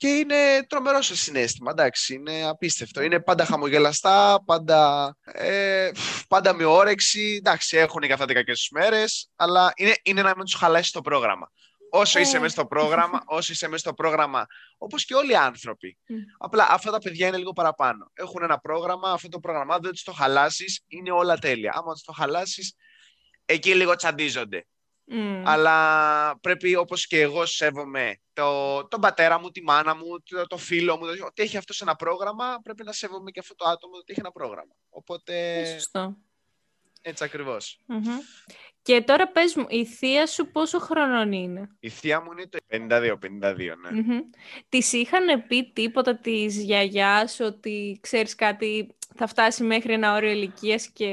Και είναι τρομερό σε συνέστημα, εντάξει, είναι απίστευτο. Είναι πάντα χαμογελαστά, πάντα, ε, φ, πάντα με όρεξη. Εντάξει, έχουν και αυτά τις κακές τους μέρες, αλλά είναι, είναι να μην τους χαλάσεις το πρόγραμμα. Όσο είσαι Ε. μέσα στο πρόγραμμα, (laughs) όσο είσαι μέσα στο πρόγραμμα, όπως και όλοι οι άνθρωποι. Μμ. Απλά αυτά τα παιδιά είναι λίγο παραπάνω. Έχουν ένα πρόγραμμα, αυτό το πρόγραμμα δεν τους το χαλάσεις, είναι όλα τέλεια. Άμα τους το χαλάσεις, εκεί λίγο τσαντίζονται. Μμ. Αλλά πρέπει όπως και εγώ σέβομαι το, τον πατέρα μου, τη μάνα μου, το, το φίλο μου, το, ότι έχει αυτό ένα πρόγραμμα, πρέπει να σέβομαι και αυτό το άτομο ότι έχει ένα πρόγραμμα. Οπότε Ε, Σωστό. έτσι ακριβώς. Μμμ. Και τώρα πες μου, η θεία σου πόσο χρονών είναι; Η θεία μου είναι το 52, 52, ναι. Μμμ. Της είχαν πει τίποτα της γιαγιάς ότι ξέρεις κάτι θα φτάσει μέχρι ένα όριο ηλικίας και...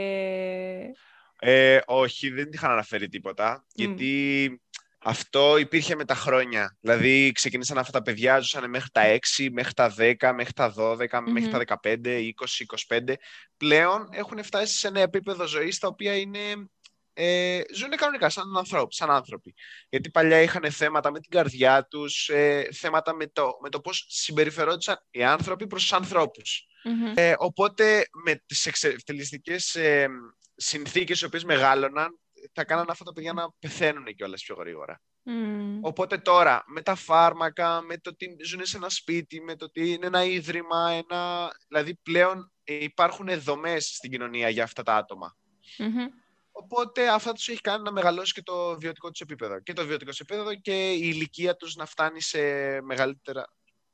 Ε, όχι, δεν είχαν αναφέρει τίποτα, γιατί αυτό υπήρχε με τα χρόνια. Δηλαδή ξεκίνησαν αυτά τα παιδιά, ζούσαν μέχρι τα 6, μέχρι τα 10, μέχρι τα 12, μέχρι Μμμ. τα 15, 20, 25. Πλέον έχουν φτάσει σε ένα επίπεδο ζωής τα οποία είναι... Ε, ζουν κανονικά σαν ανθρώποι, σαν άνθρωποι. Γιατί παλιά είχαν θέματα με την καρδιά τους, ε, θέματα με το, με το πώς συμπεριφερόντουσαν οι άνθρωποι προς τους ανθρώπους. Μμμ. Ε, οπότε με τις εξευτελιστικές ε, συνθήκες οι οποίες μεγάλωναν θα κάνανε αυτά τα παιδιά να πεθαίνουν κιόλας πιο γρήγορα. Μμ. Οπότε τώρα με τα φάρμακα, με το ότι ζουν σε ένα σπίτι, με το ότι είναι ένα ίδρυμα, ένα... δηλαδή πλέον ε, υπάρχουν δομές στην κοινωνία για αυτά τα άτομα. Μμμ. Οπότε αυτά τους έχει κάνει να μεγαλώσει και το βιωτικό τους επίπεδο. Και το βιωτικό τους επίπεδο και η ηλικία τους να φτάνει σε, μεγαλύτερα,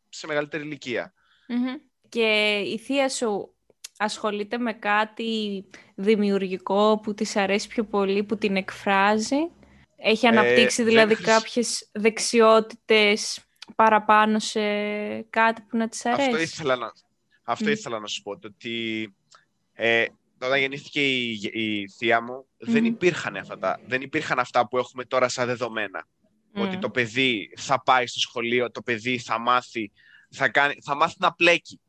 σε μεγαλύτερη ηλικία. Μμμ. Και η θεία σου ασχολείται με κάτι δημιουργικό που της αρέσει πιο πολύ, που την εκφράζει. Έχει Ε, αναπτύξει δεν δηλαδή χρησι- κάποιες δεξιότητες παραπάνω σε κάτι που να της αρέσει. Αυτό ήθελα να, αυτό Μμ. ήθελα να σου πω. Το ότι ε, όταν γεννήθηκε η, η θεία μου, δεν, Μμμ. υπήρχαν αυτά τα, δεν υπήρχαν αυτά που έχουμε τώρα σαν δεδομένα. Μμ. Ότι το παιδί θα πάει στο σχολείο, το παιδί θα μάθει, θα, κάνει, θα μάθει να πλέκει.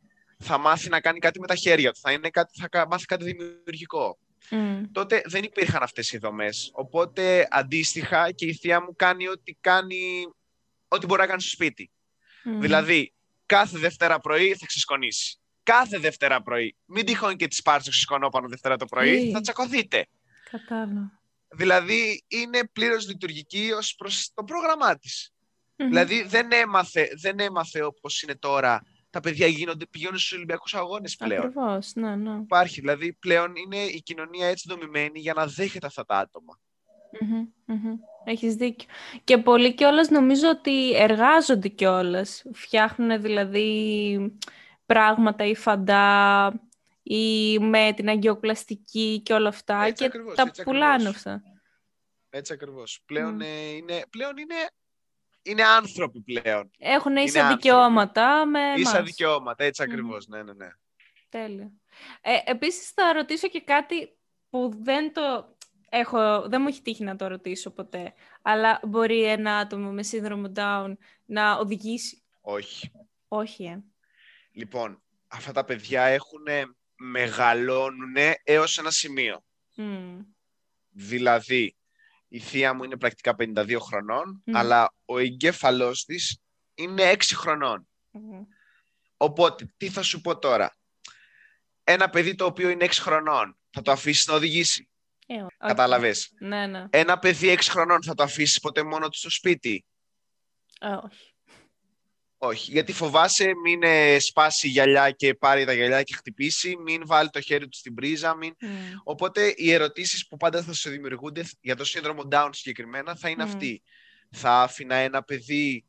Θα μάθει να κάνει κάτι με τα χέρια του. Θα, είναι κάτι, θα κα- μάθει κάτι δημιουργικό. Μμ. Τότε δεν υπήρχαν αυτές οι δομές. Οπότε αντίστοιχα και η θεία μου κάνει ό,τι, κάνει, ό,τι μπορεί να κάνει στο σπίτι. Μμ. Δηλαδή, κάθε Δευτέρα πρωί θα ξεσκονίσει. Κάθε Δευτέρα πρωί. Μην τυχόν και της πάρεις το ξεσκονόπανο Δευτέρα το πρωί, Ε. θα τσακωθείτε. Κατάλαβα. Δηλαδή, είναι πλήρως λειτουργική ως προς το πρόγραμμά της. Μμμ. Δηλαδή, δεν έμαθε, δεν έμαθε όπως είναι τώρα. Τα παιδιά γίνονται, πηγαίνουν στους Ολυμπιακούς Αγώνες πλέον. Ακριβώς, ναι, ναι. Υπάρχει, δηλαδή, πλέον είναι η κοινωνία έτσι δομημένη για να δέχεται αυτά τα άτομα. Μμμ, μμμ. Έχεις δίκιο. Και πολλοί κιόλας νομίζω ότι εργάζονται κιόλας. Φτιάχνουν δηλαδή πράγματα ή φαντά ή με την αγκιοπλαστική και όλα αυτά Έτσι και ακριβώς, τα έτσι πουλάνε ακριβώς. αυτά. Έτσι ακριβώς. Πλέον, Μμ. ε, είναι, πλέον είναι, είναι άνθρωποι πλέον. Έχουν ίσα άνθρωποι. δικαιώματα με Ίσα εμάς. δικαιώματα, έτσι Μμμ. ακριβώς. Ναι, ναι, ναι. Τέλεια. Ε, επίσης θα ρωτήσω και κάτι που δεν το έχω, δεν μου έχει τύχει να το ρωτήσω ποτέ, αλλά μπορεί ένα άτομο με σύνδρομο Down να οδηγήσει; Όχι. Όχι, ε. Λοιπόν, αυτά τα παιδιά έχουν μεγαλώνουν έως ένα σημείο. Μμ. Δηλαδή, η θεία μου είναι πρακτικά 52 χρονών, Μμμ. αλλά ο εγκέφαλός της είναι 6 χρονών. Μμ. Οπότε, τι θα σου πω τώρα; Ένα παιδί το οποίο είναι 6 χρονών, θα το αφήσεις να οδηγήσει. Ε, όχι. Κατάλαβες; Ναι, ναι. Ένα παιδί 6 χρονών θα το αφήσεις ποτέ μόνο του στο σπίτι; Ε, όχι. Όχι, γιατί φοβάσαι μην ε, σπάσει η γυαλιά και πάρει τα γυαλιά και χτυπήσει, μην βάλει το χέρι του στην πρίζα, μην... Μμ. Οπότε οι ερωτήσεις που πάντα θα σου δημιουργούνται για το σύνδρομο Down συγκεκριμένα θα είναι Μμ. αυτή. Θα άφηνα ένα παιδί,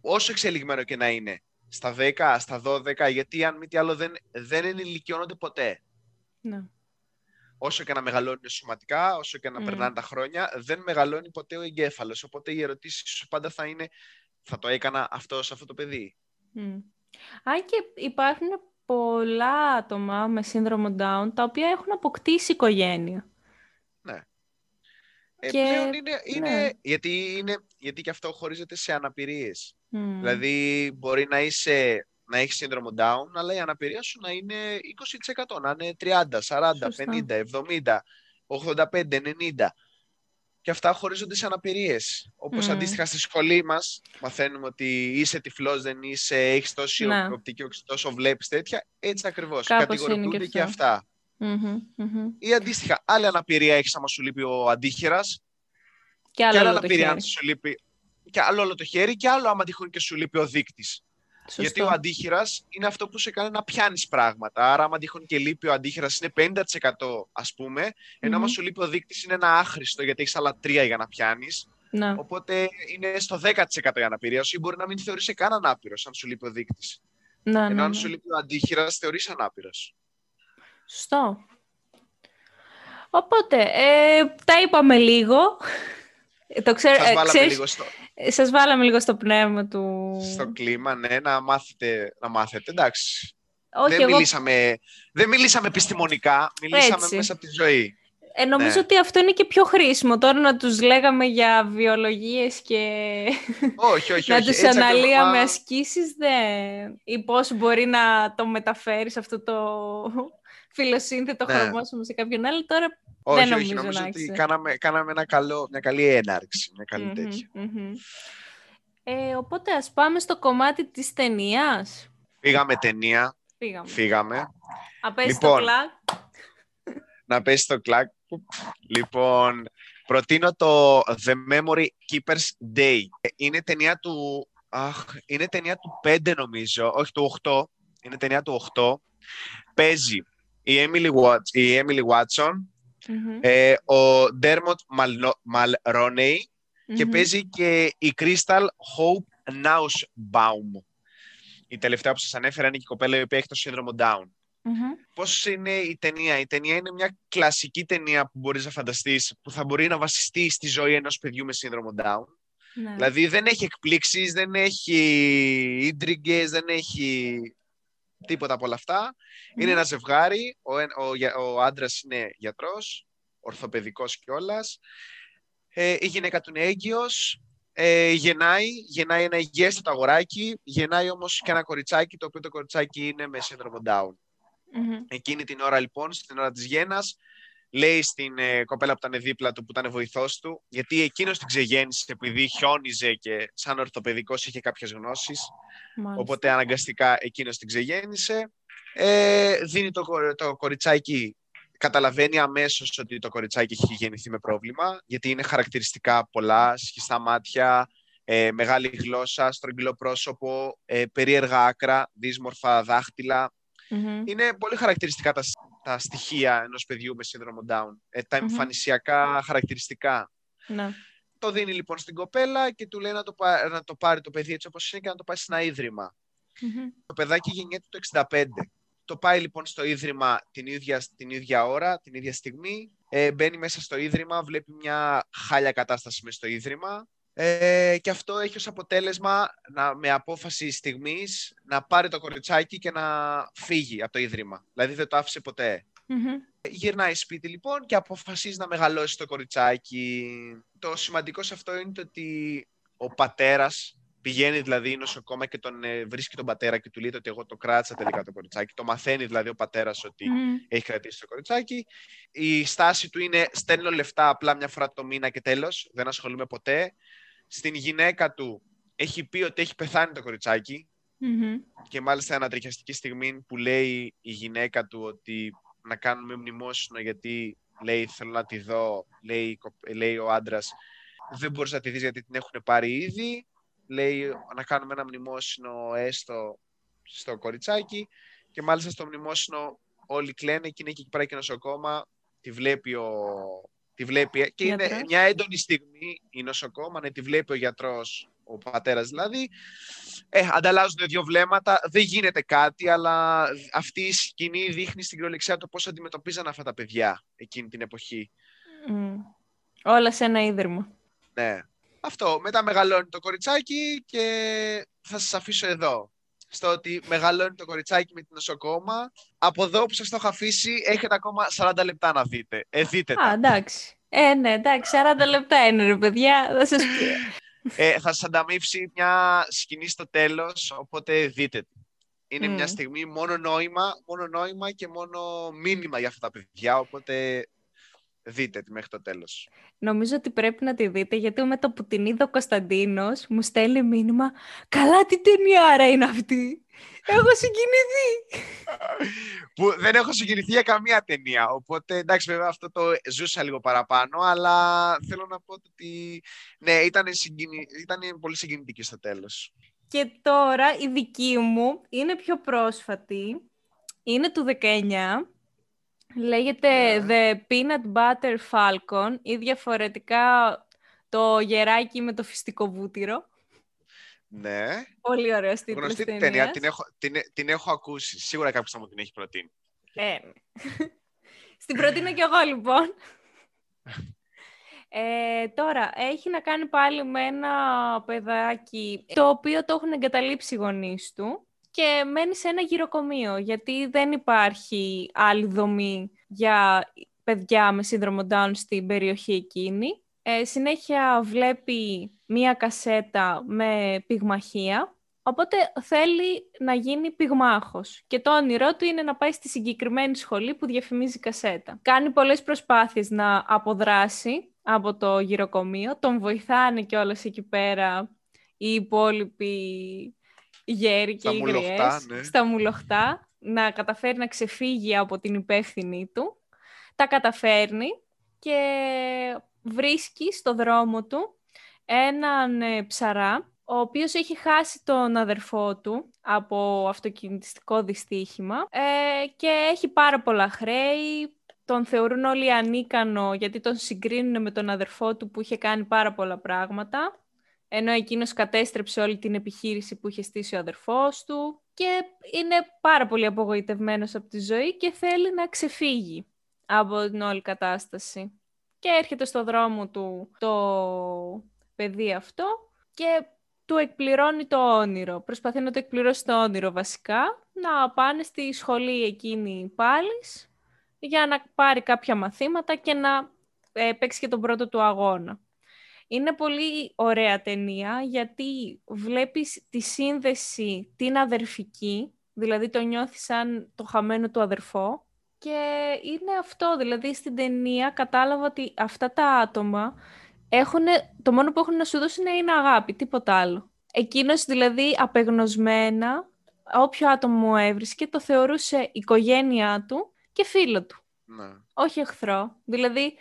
όσο εξελιγμένο και να είναι, στα 10, στα 12, γιατί αν μη τι άλλο δεν, δεν ενηλικιώνονται ποτέ. Ναι. Όσο και να μεγαλώνουν σωματικά, όσο και να Μμ. περνάνε τα χρόνια, δεν μεγαλώνει ποτέ ο εγκέφαλος. Οπότε οι ερωτήσεις σου πάντα θα είναι, θα το έκανα αυτό σε αυτό το παιδί. Μμ. Αν και υπάρχουν πολλά άτομα με σύνδρομο Down τα οποία έχουν αποκτήσει οικογένεια. Ε, Και- πλέον είναι, είναι ναι. γιατί, είναι, γιατί και αυτό χωρίζεται σε αναπηρίες. Μμ. Δηλαδή, μπορεί να, είσαι, να έχεις σύνδρομο Down, αλλά η αναπηρία σου να είναι 20%, να είναι 30, 40, Σωστά. 50, 70, 85, 90. Και αυτά χωρίζονται σε αναπηρίες. Όπως Μμμ. αντίστοιχα στη σχολή μας, μαθαίνουμε ότι είσαι τυφλός, δεν είσαι, έχεις τόση Ναι. οπτική όψη, τόσο βλέπεις τέτοια. Έτσι ακριβώς. Κάπως είναι Κατηγορούνται και και, αυτό. αυτά. Μμμ, μμμ. Ή αντίστοιχα, άλλη αναπηρία έχεις άμα σου λείπει ο αντίχειρας, Και άλλο και άλλη όλο το αναπηρία αν χέρι. σου λείπει. Και άλλο όλο το χέρι, και άλλο άμα τυχόν και σου λείπει ο δείκτης. Σωστό. Γιατί ο αντίχειρας είναι αυτό που σε κάνει να πιάνεις πράγματα. Άρα, άμα τυχόν και λείπει ο αντίχειρας, είναι 50% ας πούμε, ενώ άμα Μμμ. σου λείπει ο δείκτης είναι ένα άχρηστο γιατί έχεις άλλα τρία για να πιάνεις. Ναι. Οπότε είναι στο 10% η αναπηρία σου ή μπορεί να μην θεωρήσει καν ανάπηρος αν σου λείπει ο δείκτης. Ναι, Ενώ ναι, αν ναι. σου λείπει ο αντίχειρας, θεωρείς ανάπηρο. Σωστό. Οπότε, ε, τα είπαμε λίγο. Ε, Το ξέρω, Σας ε, βάλαμε ξέρεις, λίγο στο, ε, σας βάλαμε λίγο στο πνεύμα του... στο κλίμα, ναι, να μάθετε. Να μάθετε. Εντάξει. Όχι, δεν, εγώ μιλήσαμε, δεν μιλήσαμε επιστημονικά, μιλήσαμε Έτσι. μέσα από τη ζωή. ε, νομίζω ναι. ότι αυτό είναι και πιο χρήσιμο. Τώρα να τους λέγαμε για βιολογίες και όχι, όχι, (laughs) να όχι. τους έτσι ακριβώς, αναλύαμε μα- ασκήσεις, δεν... ή πώς μπορεί να το μεταφέρεις αυτό το φιλοσύνθετο Ναι. χρωμόσωμο σε κάποιον άλλο. Τώρα Όχι, Δεν όχι, νομίζω νομίζω να ότι έχεις. κάναμε, κάναμε ένα καλό, μια καλή έναρξη, μια καλή Μμμ, τέτοια. μμμ. Ε, οπότε ας πάμε στο κομμάτι της ταινίας. Πήγαμε ταινία, Πήγαμε. φύγαμε. Απέσει το Λοιπόν. κλακ. Να πέσει το κλακ. Λοιπόν, προτείνω το The Memory Keepers Day. Ε, Είναι ταινία του, αχ, είναι ταινία του 5 νομίζω, όχι του 8. Είναι ταινία του 8. Παίζει η Emily, Watts, η Emily Watson, Μμμ, ε, ο Dermot Mulroney και μμμ. παίζει και η Crystal Hope Nussbaum. Η τελευταία που σας ανέφερα είναι και η κοπέλα η οποία έχει το σύνδρομο Down. Μμμ. Πώς είναι η ταινία; Η ταινία είναι μια κλασική ταινία που μπορείς να φανταστείς, που θα μπορεί να βασιστεί στη ζωή ενός παιδιού με σύνδρομο Down. Ναι. Δηλαδή δεν έχει εκπλήξεις, δεν έχει ίντριγκες, δεν έχει τίποτα από όλα αυτά. Είναι Μμμ. ένα ζευγάρι, ο, εν- ο, για- ο άντρας είναι γιατρός, ορθοπαιδικός κιόλας. Ε, η γυναίκα του είναι έγκυος, ε, γεννάει, γεννάει ένα υγιέστατο αγοράκι, γεννάει όμως και ένα κοριτσάκι, το οποίο το κοριτσάκι είναι με σύνδρομο Down. Μμμ. Εκείνη την ώρα λοιπόν, στην ώρα της γέννας, λέει στην ε, κοπέλα που ήταν δίπλα του, που ήταν βοηθός του, γιατί εκείνος την ξεγέννησε επειδή χιόνιζε και σαν ορθοπαιδικός είχε κάποιες γνώσεις, Μάλιστα. οπότε αναγκαστικά εκείνος την ξεγέννησε. Ε, δίνει το, κορ- το κοριτσάκι, καταλαβαίνει αμέσως ότι το κοριτσάκι έχει γεννηθεί με πρόβλημα, γιατί είναι χαρακτηριστικά πολλά, σχιστά μάτια, ε, μεγάλη γλώσσα, στρογγυλό πρόσωπο, ε, περίεργα άκρα, δύσμορφα δάχτυλα, Μμμ. είναι πολύ χαρακτηριστικά τα, τα στοιχεία ενός παιδιού με σύνδρομο Down. Ε, τα Μμμ. εμφανισιακά χαρακτηριστικά. Ναι. Το δίνει λοιπόν στην κοπέλα και του λέει να το, πά- να το πάρει το παιδί έτσι όπως είναι και να το πάει σε ένα ίδρυμα. Μμμ. Το παιδάκι γεννιέται το 65. το πάει λοιπόν στο ίδρυμα την ίδια, την ίδια ώρα, την ίδια στιγμή. Ε, μπαίνει μέσα στο ίδρυμα, βλέπει μια χάλια κατάσταση μέσα στο ίδρυμα. Ε, και αυτό έχει ως αποτέλεσμα να, με απόφαση στιγμής να πάρει το κοριτσάκι και να φύγει από το ίδρυμα. Δηλαδή δεν το άφησε ποτέ. Μμμ. Γυρνάει σπίτι λοιπόν και αποφασίζει να μεγαλώσει το κοριτσάκι. Το σημαντικό σε αυτό είναι το ότι ο πατέρας πηγαίνει δηλαδή νοσοκόμα και τον ε, βρίσκει τον πατέρα και του λέει ότι εγώ το κράτησα τελικά το κοριτσάκι. Το μαθαίνει δηλαδή ο πατέρας ότι Μμμ. έχει κρατήσει το κοριτσάκι. Η στάση του είναι στέλνω λεφτά απλά μια φορά το μήνα και τέλος. Δεν ασχολούμαι ποτέ. Στην γυναίκα του έχει πει ότι έχει πεθάνει το κοριτσάκι Μμμ. και μάλιστα ανατριχιαστική στιγμή που λέει η γυναίκα του ότι να κάνουμε μνημόσυνο γιατί λέει θέλω να τη δω, λέει, η κοπ- λέει ο άντρας. δεν μπορείς να τη δεις γιατί την έχουν πάρει ήδη, λέει να κάνουμε ένα μνημόσυνο έστω στο κοριτσάκι και μάλιστα στο μνημόσυνο όλοι κλαίνε και είναι και εκεί πέρα και νοσοκόμα, τη βλέπει ο... Τη βλέπει, και είναι Γιατρός. μια έντονη στιγμή η νοσοκόμα, ναι, τη βλέπει ο γιατρός, ο πατέρας δηλαδή, ε, ανταλλάζονται δύο βλέμματα, δεν γίνεται κάτι, αλλά αυτή η σκηνή δείχνει στην κυριολεξία το πώς αντιμετωπίζαν αυτά τα παιδιά εκείνη την εποχή. Μμ. Όλα σε ένα ίδρυμα. Ναι. Αυτό. Μετά μεγαλώνει το κοριτσάκι και θα σας αφήσω εδώ. Στο ότι μεγαλώνει το κοριτσάκι με την νοσοκόμα. Από εδώ που σας το έχω αφήσει έχετε ακόμα 40 λεπτά να δείτε. Ε, δείτε τα. Α, εντάξει. Ε, ναι, εντάξει, 40 λεπτά είναι, ρε παιδιά. Θα σας πει. Ε, θα σας ανταμείψει μια σκηνή στο τέλος, οπότε δείτε. τη. Είναι Μμ. μια στιγμή μόνο νόημα, μόνο νόημα και μόνο μήνυμα για αυτά τα παιδιά, οπότε δείτε τη μέχρι το τέλος. Νομίζω ότι πρέπει να τη δείτε, γιατί με το που την είδε ο Κωνσταντίνος μου στέλνει μήνυμα «Καλά, τι ταινιάρα είναι αυτή! Έχω συγκινηθεί!» (laughs) που δεν έχω συγκινηθεί για καμία ταινία. Οπότε εντάξει, βέβαια αυτό το ζούσα λίγο παραπάνω, αλλά θέλω να πω ότι ναι, ήταν, συγκινη... ήταν πολύ συγκινητική στο τέλος. Και τώρα η δική μου είναι πιο πρόσφατη. Είναι του 19. Λέγεται Ναι. The Peanut Butter Falcon ή διαφορετικά το γεράκι με το φυστικό βούτυρο. Ναι. Πολύ ωραίος τίτλος Γνωστή ταινίας. ταινία, την έχω, την, την έχω ακούσει. Σίγουρα κάποιος θα μου την έχει προτείνει. Ε, ναι. (laughs) Στην προτείνω κι εγώ λοιπόν. Ε, τώρα, έχει να κάνει πάλι με ένα παιδάκι το οποίο το έχουν εγκαταλείψει οι γονείς του και μένει σε ένα γυροκομείο γιατί δεν υπάρχει άλλη δομή για παιδιά με σύνδρομο Down στην περιοχή εκείνη. Ε, συνέχεια βλέπει μία κασέτα με πυγμαχία Οπότε θέλει να γίνει πυγμάχος και το όνειρό του είναι να πάει στη συγκεκριμένη σχολή που διαφημίζει η κασέτα. Κάνει πολλές προσπάθειες να αποδράσει από το γυροκομείο, τον βοηθάνε και εκεί πέρα οι υπόλοιποι γέροι και Στα οι μουλοχτά, γριές, ναι. στα μουλοχτά, να καταφέρει να ξεφύγει από την υπεύθυνή του. Τα καταφέρνει και βρίσκει στο δρόμο του έναν ε, ψαρά ο οποίος έχει χάσει τον αδερφό του από αυτοκινητιστικό δυστύχημα ε, και έχει πάρα πολλά χρέη, τον θεωρούν όλοι ανίκανο γιατί τον συγκρίνουν με τον αδερφό του που είχε κάνει πάρα πολλά πράγματα ενώ εκείνος κατέστρεψε όλη την επιχείρηση που είχε στήσει ο αδερφός του και είναι πάρα πολύ απογοητευμένος από τη ζωή και θέλει να ξεφύγει από την όλη κατάσταση. Και έρχεται στο δρόμο του το παιδί αυτό και του εκπληρώνει το όνειρο. Προσπαθεί να το εκπληρώσει το όνειρο βασικά, να πάνε στη σχολή εκείνη πάλι για να πάρει κάποια μαθήματα και να ε, παίξει και τον πρώτο του αγώνα. Είναι πολύ ωραία ταινία γιατί βλέπεις τη σύνδεση την αδερφική, δηλαδή το νιώθεις σαν το χαμένο του αδερφό και είναι αυτό, δηλαδή στην ταινία κατάλαβα ότι αυτά τα άτομα έχουν, το μόνο που έχουν να σου δώσουν είναι αγάπη, τίποτα άλλο. Εκείνος δηλαδή απεγνωσμένα, όποιο άτομο μου έβρισκε, το θεωρούσε οικογένειά του και φίλο του, Ναι. όχι εχθρό. Δηλαδή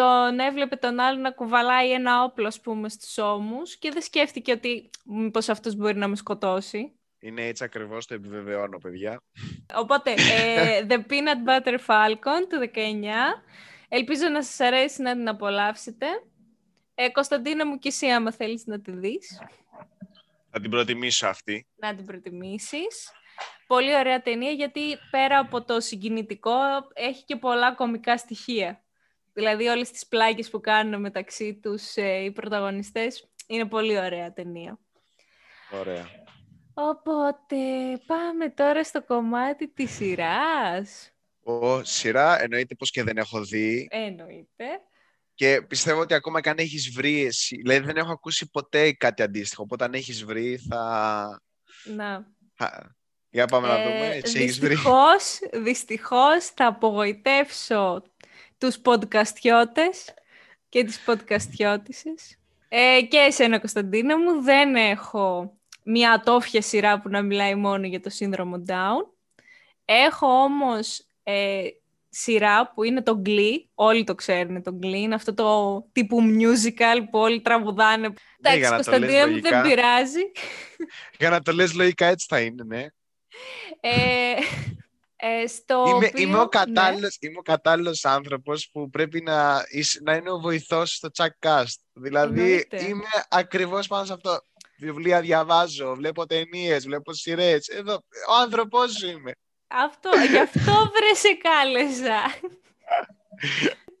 τον έβλεπε τον άλλο να κουβαλάει ένα όπλο, ας πούμε, στους ώμους και δεν σκέφτηκε ότι μήπως αυτός μπορεί να με σκοτώσει. Είναι έτσι ακριβώς, το επιβεβαιώνω, παιδιά. Οπότε, ε, (laughs) The Peanut Butter Falcon του 19. Ελπίζω να σας αρέσει να την απολαύσετε. Ε, Κωνσταντίνα μου και εσύ άμα θέλεις να τη δεις, Θα την προτιμήσω αυτή. να την προτιμήσεις. Πολύ ωραία ταινία γιατί πέρα από το συγκινητικό έχει και πολλά κομικά στοιχεία. Δηλαδή όλες τις πλάκες που κάνουν μεταξύ τους ε, οι πρωταγωνιστές είναι πολύ ωραία ταινία. Ωραία. Οπότε πάμε τώρα στο κομμάτι της σειράς. Ο σειρά εννοείται πως και δεν έχω δει Εννοείται. και πιστεύω ότι ακόμα και αν έχεις βρει εσύ, δηλαδή δεν έχω ακούσει ποτέ κάτι αντίστοιχο, οπότε αν έχεις βρει θα... Να. θα- Για πάμε να Ε, δούμε, έτσι έχεις βρει. δυστυχώς, δυστυχώς θα απογοητεύσω τους podcastιώτες και τις podcastιώτησες. Ε, και εσένα Κωνσταντίνα μου δεν έχω μια ατόφια σειρά που να μιλάει μόνο για το σύνδρομο Down. Έχω όμως ε, σειρά που είναι το Glee, όλοι το ξέρουν το Glee, είναι αυτό το τύπου musical που όλοι τραγουδάνε. Εντάξει, για να το λες Κωνσταντίνα μου δεν λογικά. πειράζει. Για να το λες λογικά έτσι θα είναι, ναι. Ε, ε, στο Είμαι, οποίο- είμαι, ο ναι. κατάλληλος, είμαι ο κατάλληλος άνθρωπος που πρέπει να, είσαι- να είναι ο βοηθός στο Chuckcast. Δηλαδή Εννοείται. είμαι ακριβώς πάνω σε αυτό. Βιβλία διαβάζω, βλέπω ταινίες, βλέπω σειρές. Εδώ, ο άνθρωπός σου είμαι. Αυτό, γι' αυτό (laughs) βρε σε κάλεσα.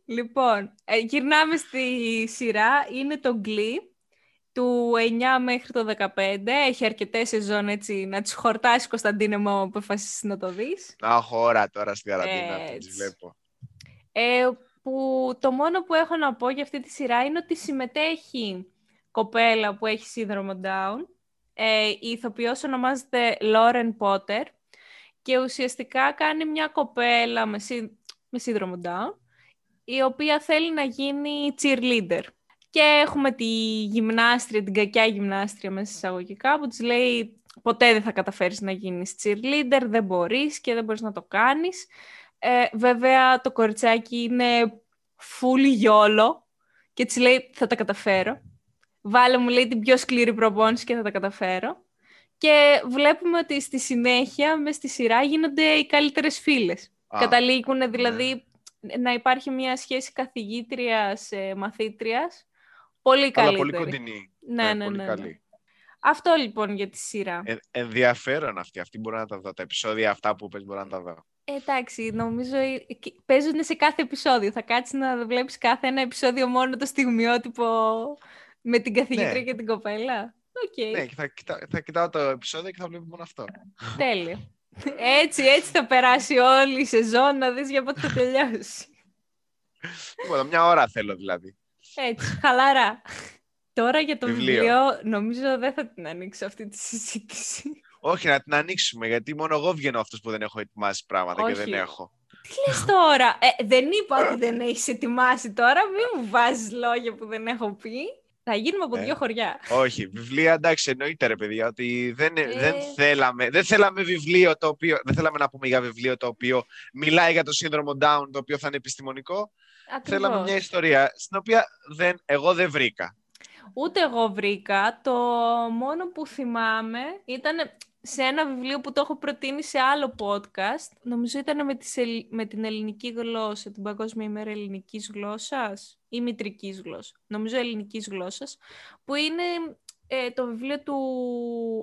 λοιπόν, ε, γυρνάμε στη σειρά. Είναι το Glee του 9 μέχρι το 15. Έχει αρκετές σεζόν έτσι να τις χορτάσει Κωνσταντίνε μου που αποφασίσεις να το δεις. Να έχω ώρα τώρα στην καραντίνα που τις Έτσι. βλέπω. Ε, που το μόνο που έχω να πω για αυτή τη σειρά είναι ότι συμμετέχει κοπέλα που έχει σύνδρομο Down. Ε, η ηθοποιός ονομάζεται Lauren Potter και ουσιαστικά κάνει μια κοπέλα με, σύ- με σύνδρομο Down η οποία θέλει να γίνει cheerleader. Και έχουμε τη γυμνάστρια, την κακιά γυμνάστρια μέσα εισαγωγικά που της λέει ποτέ δεν θα καταφέρεις να γίνεις cheerleader, δεν μπορείς και δεν μπορείς να το κάνεις. Ε, βέβαια το κοριτσάκι είναι full γιόλο και της λέει θα τα καταφέρω. Βάλε μου λέει την πιο σκληρή προπόνηση και θα τα καταφέρω. Και βλέπουμε ότι στη συνέχεια μες στη σειρά γίνονται οι καλύτερες φίλες. Α, Καταλήγουν δηλαδή να υπάρχει μια σχέση καθηγήτριας ε, μαθήτριας πολύ αλλά καλύτερη. πολύ κοντινή. Ναι, ναι, πολύ ναι, ναι. καλή. Αυτό λοιπόν για τη σειρά. Ε, ενδιαφέρον αυτή. Αυτή μπορώ να τα δω. Τα επεισόδια αυτά που πες μπορώ να τα δω. Ε, εντάξει, νομίζω ε, και- παίζουν σε κάθε επεισόδιο. Θα κάτσεις να βλέπεις κάθε ένα επεισόδιο μόνο το στιγμιότυπο με την καθηγήτρια Ναι. και την κοπέλα. Οκ, Ναι, και θα, κοιτά, θα κοιτάω το επεισόδιο και θα βλέπω μόνο αυτό. τέλεια. Έτσι, έτσι θα περάσει όλη η σεζόν να δεις για πότε θα τελειώσει. Τίποτα, (laughs) μια ώρα θέλω δηλαδή. Έτσι, χαλαρά. Τώρα για το Βιβλίο. βιβλίο, νομίζω δεν θα την ανοίξω αυτή τη συζήτηση. Όχι, να την ανοίξουμε, γιατί μόνο εγώ βγαίνω αυτός που δεν έχω ετοιμάσει πράγματα και Όχι. δεν έχω. Τι λες τώρα, ε, δεν είπα ότι δεν έχεις ετοιμάσει τώρα, μην μου βάζεις λόγια που δεν έχω πει. Θα γίνουμε από Ε. δύο χωριά. Όχι, βιβλία εντάξει, εννοείται ρε παιδιά, ότι δεν, Ε. δεν, θέλαμε, δεν θέλαμε βιβλίο το οποίο, δεν θέλαμε να πούμε για βιβλίο το οποίο μιλάει για το σύνδρομο Down, το οποίο θα είναι επιστημονικό. Θέλαμε Ακριβώς. μια ιστορία, στην οποία δεν, εγώ δεν βρήκα. Ούτε εγώ βρήκα. Το μόνο που θυμάμαι ήταν σε ένα βιβλίο που το έχω προτείνει σε άλλο podcast. Νομίζω ήταν με, τις ελλ- με την ελληνική γλώσσα, την Παγκόσμια ημέρα ελληνικής γλώσσας ή μητρικής γλώσσας. Νομίζω ελληνικής γλώσσας, που είναι ε, το βιβλίο του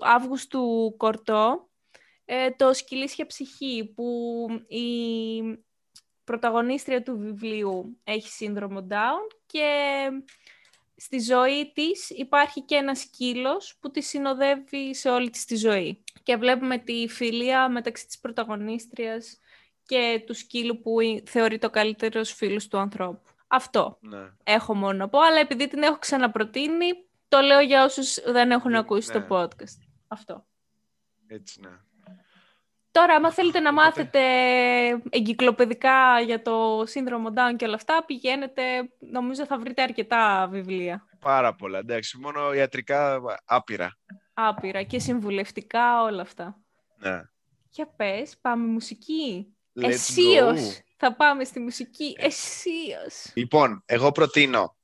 Αύγουστου Κορτό, ε, το «Σκυλίσια ψυχή», που η πρωταγωνίστρια του βιβλίου έχει σύνδρομο Down και στη ζωή της υπάρχει και ένας σκύλος που τη συνοδεύει σε όλη της τη ζωή. Και βλέπουμε τη φιλία μεταξύ της πρωταγωνίστριας και του σκύλου που ε- θεωρείται ο καλύτερος φίλος του ανθρώπου. Αυτό Ναι. έχω μόνο να πω, αλλά επειδή την έχω ξαναπροτείνει, το λέω για όσους δεν έχουν Ναι, ακούσει το ναι. podcast. Αυτό. Έτσι, ναι. Τώρα, άμα θέλετε να Οπότε- μάθετε εγκυκλοπαιδικά για το σύνδρομο Down και όλα αυτά, πηγαίνετε, νομίζω θα βρείτε αρκετά βιβλία. Πάρα πολλά, εντάξει, μόνο ιατρικά άπειρα. Άπειρα και συμβουλευτικά όλα αυτά. Ναι. Για πες, πάμε μουσική. Let's Εσίως go. θα πάμε στη μουσική. Εσίως. Λοιπόν, εγώ προτείνω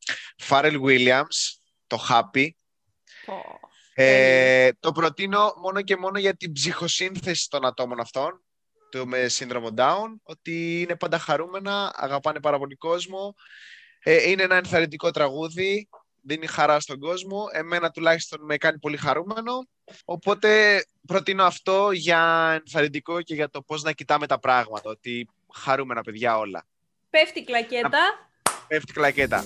Pharrell Williams, το Happy. Πω. Ε, το προτείνω μόνο και μόνο για την ψυχοσύνθεση των ατόμων αυτών, το με σύνδρομο Down, ότι είναι πάντα χαρούμενα, αγαπάνε πάρα πολύ κόσμο. Ε, είναι ένα ενθαρρυντικό τραγούδι, δίνει χαρά στον κόσμο. Εμένα τουλάχιστον με κάνει πολύ χαρούμενο. Οπότε προτείνω αυτό για ενθαρρυντικό και για το πώς να κοιτάμε τα πράγματα. Ότι χαρούμενα παιδιά όλα. Πέφτει η κλακέτα. Πέφτει κλακέτα.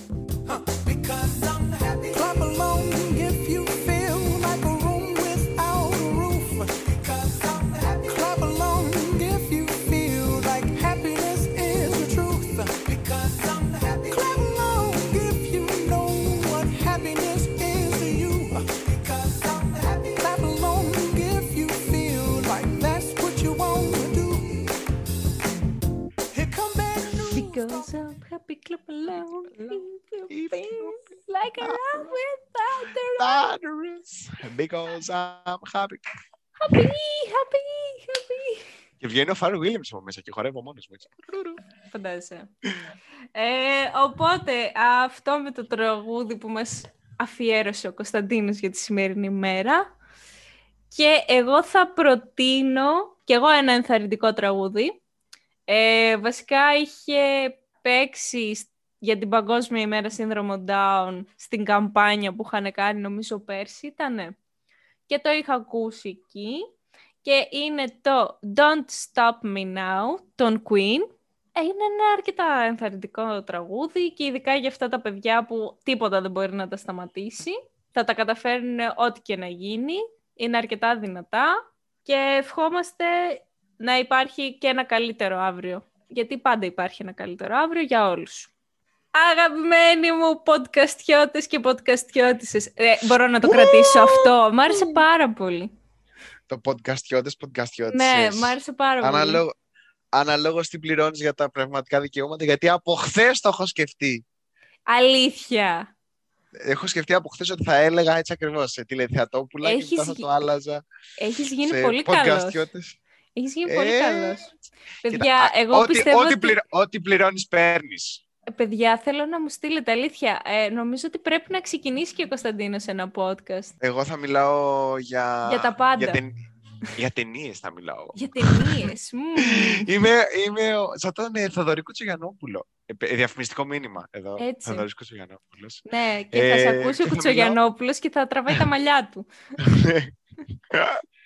If you feel like a round without the Thunderous, Because I'm happy. happy, happy, happy. Και βγαίνει ο Φάρ Williams από μέσα και χορεύω μόνος μου. έτσι. Φαντάζεσαι. Ε, οπότε, αυτό με το τραγούδι που μας αφιέρωσε ο Κωνσταντίνος για τη σημερινή μέρα. Και εγώ θα προτείνω και εγώ ένα ενθαρρυντικό τραγούδι. Ε, βασικά είχε παίξει σ- για την Παγκόσμια ημέρα σύνδρομο Down στην καμπάνια που είχαν κάνει νομίζω πέρσι ήτανε. Και το είχα ακούσει εκεί. Και είναι το Don't Stop Me Now των Queen. Ε, Είναι ένα αρκετά ενθαρρυντικό τραγούδι και ειδικά για αυτά τα παιδιά που τίποτα δεν μπορεί να τα σταματήσει. Θα τα καταφέρουν ό,τι και να γίνει. Είναι αρκετά δυνατά και ευχόμαστε να υπάρχει και ένα καλύτερο αύριο. Γιατί πάντα υπάρχει ένα καλύτερο αύριο για όλους. Αγαπημένοι μου podcastιώτες και podcastιώτησες. Ε, μπορώ να το κρατήσω αυτό. Μ' άρεσε πάρα πολύ. Το podcastιώτες, podcastιώτες. Ναι, μ' άρεσε πάρα πολύ. Αναλόγω, αναλόγως τι πληρώνεις για τα πνευματικά δικαιώματα, γιατί από χθες το έχω σκεφτεί. Αλήθεια. Έχω σκεφτεί από χθες ότι θα έλεγα έτσι ακριβώς σε τηλεθεατόπουλα και Έχεις μετά θα γι- το άλλαζα Έχεις γίνει σε πολύ καλός. podcastιώτες. Έχεις γίνει πολύ Ε, καλός. Κοίτα, Παιδιά, α, εγώ ό,τι, πιστεύω ό,τι, ότι... πληρω- ό,τι πληρώνεις παίρνεις. Παιδιά, θέλω να μου στείλετε αλήθεια. Ε, νομίζω ότι πρέπει να ξεκινήσει και ο Κωνσταντίνος ένα podcast. Εγώ θα μιλάω για... Για τα πάντα. Για, τεν... για ταινίες θα μιλάω. (laughs) Για ταινίες. Μμμ. Είμαι, είμαι ο... σαν τον ε, Θοδωρικό Τσογιανόπουλο. Ε, ε, διαφημιστικό μήνυμα εδώ. Έτσι. Θοδωρικός Τσογιανόπουλος. ναι, και θα Ε, σε ακούσει ο και θα μιλάω- Κουτσογιανόπουλος και θα τραβάει τα μαλλιά του. (laughs)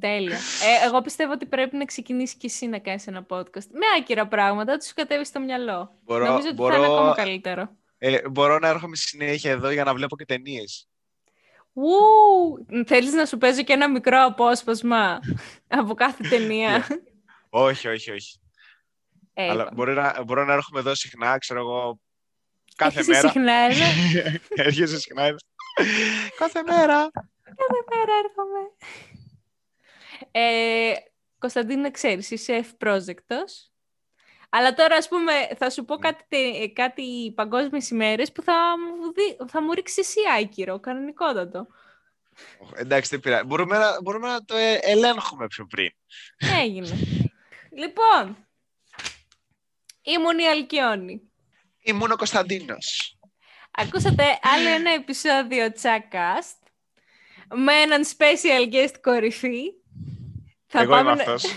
Τέλεια. Ε, εγώ πιστεύω ότι πρέπει να ξεκινήσει και εσύ να κάνεις ένα podcast. Με άκυρα πράγματα, τους σου κατέβεις στο μυαλό. Μπορώ- Νομίζω ότι μπορώ- θα είναι ακόμα καλύτερο. Ε, μπορώ να έρχομαι συνέχεια εδώ για να βλέπω και ταινίες. Ου, θέλεις να σου παίζω και ένα μικρό απόσπασμα από κάθε ταινία; όχι, όχι, όχι. Ε, Αλλά είπα. μπορεί να, μπορώ να έρχομαι εδώ συχνά, ξέρω εγώ, κάθε Έρχεσαι μέρα. συχνά, ε, ναι. (laughs) Έρχεσαι συχνά. ε. κάθε μέρα. Κάθε μέρα έρχομαι. Ε, Κωνσταντίνα, ξέρεις, είσαι ευπρόζεκτος. Αλλά τώρα, ας πούμε, θα σου πω κάτι, τε- κάτι παγκόσμιες ημέρες που θα μου, δει, θα μου ρίξεις εσύ άκυρο, κανονικότατο. Εντάξει, δεν πειράζει. Μπορούμε να, μπορούμε να το ε, ελέγχουμε πιο πριν. Έγινε. λοιπόν, ήμουν η Αλκιόνη. Ήμουν ο Κωνσταντίνος. Ακούσατε άλλο ένα (laughs) επεισόδιο Τσάκαστ με έναν special guest κορυφή. Θα Εγώ είμαι να- αυτός. (laughs)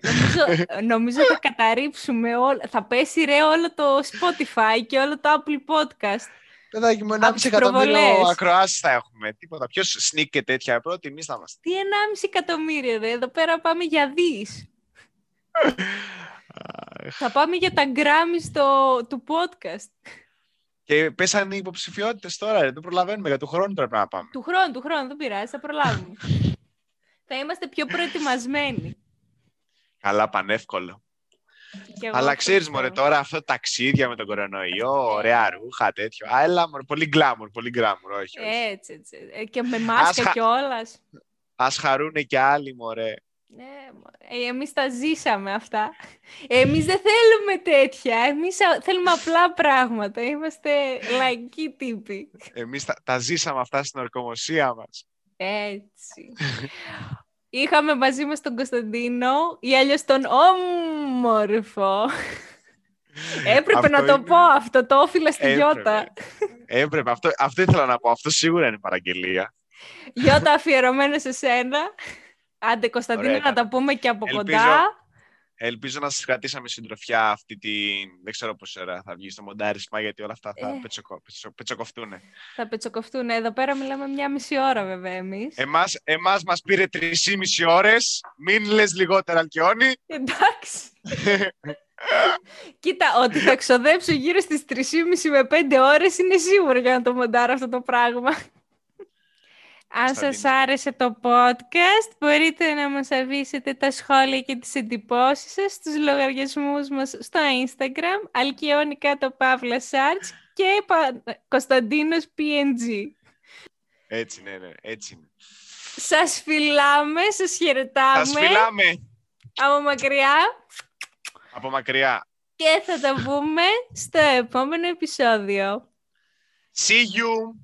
νομίζω, νομίζω θα καταρρύψουμε όλο. Θα πέσει ρε όλο το Spotify και όλο το Apple Podcast. Παιδάκι μου, Από 1,5 τις εκατομμύριο προβολές. ακροάσεις θα έχουμε. Τίποτα. Ποιος sneak και τέτοια. Πρώτοι εμείς θα είμαστε. Τι 1,5 εκατομμύριο ρε, εδώ πέρα πάμε για δις. θα πάμε για τα γκράμμι στο, του podcast. Και πέσαν οι υποψηφιότητες τώρα, ρε. Δεν προλαβαίνουμε. Για του χρόνου πρέπει να πάμε. Του χρόνου, του χρόνου, δεν πειράζει, θα προλάβουμε. (laughs) θα είμαστε πιο προετοιμασμένοι. Καλά, πανεύκολο. Και εγώ Αλλά αυτό ξέρεις, μωρέ, πιστεύω. τώρα αυτό ταξίδια με τον κορονοϊό, ωραία ρούχα, τέτοιο. Α, έλα, μωρέ, πολύ γκλάμουρ, πολύ γκλάμουρ, όχι, όχι. Έτσι, έτσι. Ε, Και με μάσκα Άσχα- κιόλας. Ας χαρούνε και άλλοι, μωρέ. Ναι, μωρέ. ε, εμείς τα ζήσαμε αυτά. Εμείς δεν θέλουμε τέτοια. Εμείς α- θέλουμε απλά πράγματα. Είμαστε λαϊκοί τύποι. Εμείς τα, τα ζήσαμε αυτά στην ορκομοσία μας. Έτσι. Είχαμε μαζί μας τον Κωνσταντίνο ή αλλιώς τον όμορφο. Έπρεπε Αυτό να το είναι- πω αυτό, το όφιλα στη Έπρεπε. Γιώτα. Έπρεπε, αυτό, αυτό ήθελα να πω. Αυτό σίγουρα είναι παραγγελία. Γιώτα αφιερωμένο σε σένα. Άντε Κωνσταντίνο Ωραία να ήταν. τα πούμε και από Ελπίζω- κοντά. Ελπίζω να σας κρατήσαμε συντροφιά αυτή την... Δεν ξέρω πόση ώρα θα βγει στο μοντάρισμα, γιατί όλα αυτά θα Ε. πετσοκο... πετσο- πετσοκοφτούν. Θα πετσοκοφτούν. Εδώ πέρα μιλάμε μια μισή ώρα βέβαια εμείς. Εμάς, εμάς μας πήρε 3,5 ώρες. Μην λες λιγότερα, Αλκιόνι. Εντάξει. (laughs) Κοίτα, ότι θα (laughs) ξοδέψω γύρω στις 3,5 με 5 ώρες είναι σίγουρο για να το μοντάρω αυτό το πράγμα. Αν σας Κωνσταντίνε. άρεσε το podcast, μπορείτε να μας αφήσετε τα σχόλια και τις εντυπώσεις σας στους λογαριασμούς μας στο Instagram, Αλκιόνι κάτω Παύλα Σάρτς και Πα- Κωνσταντίνος PNG. Έτσι, ναι, ναι, έτσι είναι. Σας φιλάμε, σας χαιρετάμε Σας φιλάμε από μακριά από μακριά. και θα τα (laughs) πούμε στο επόμενο επεισόδιο. See you!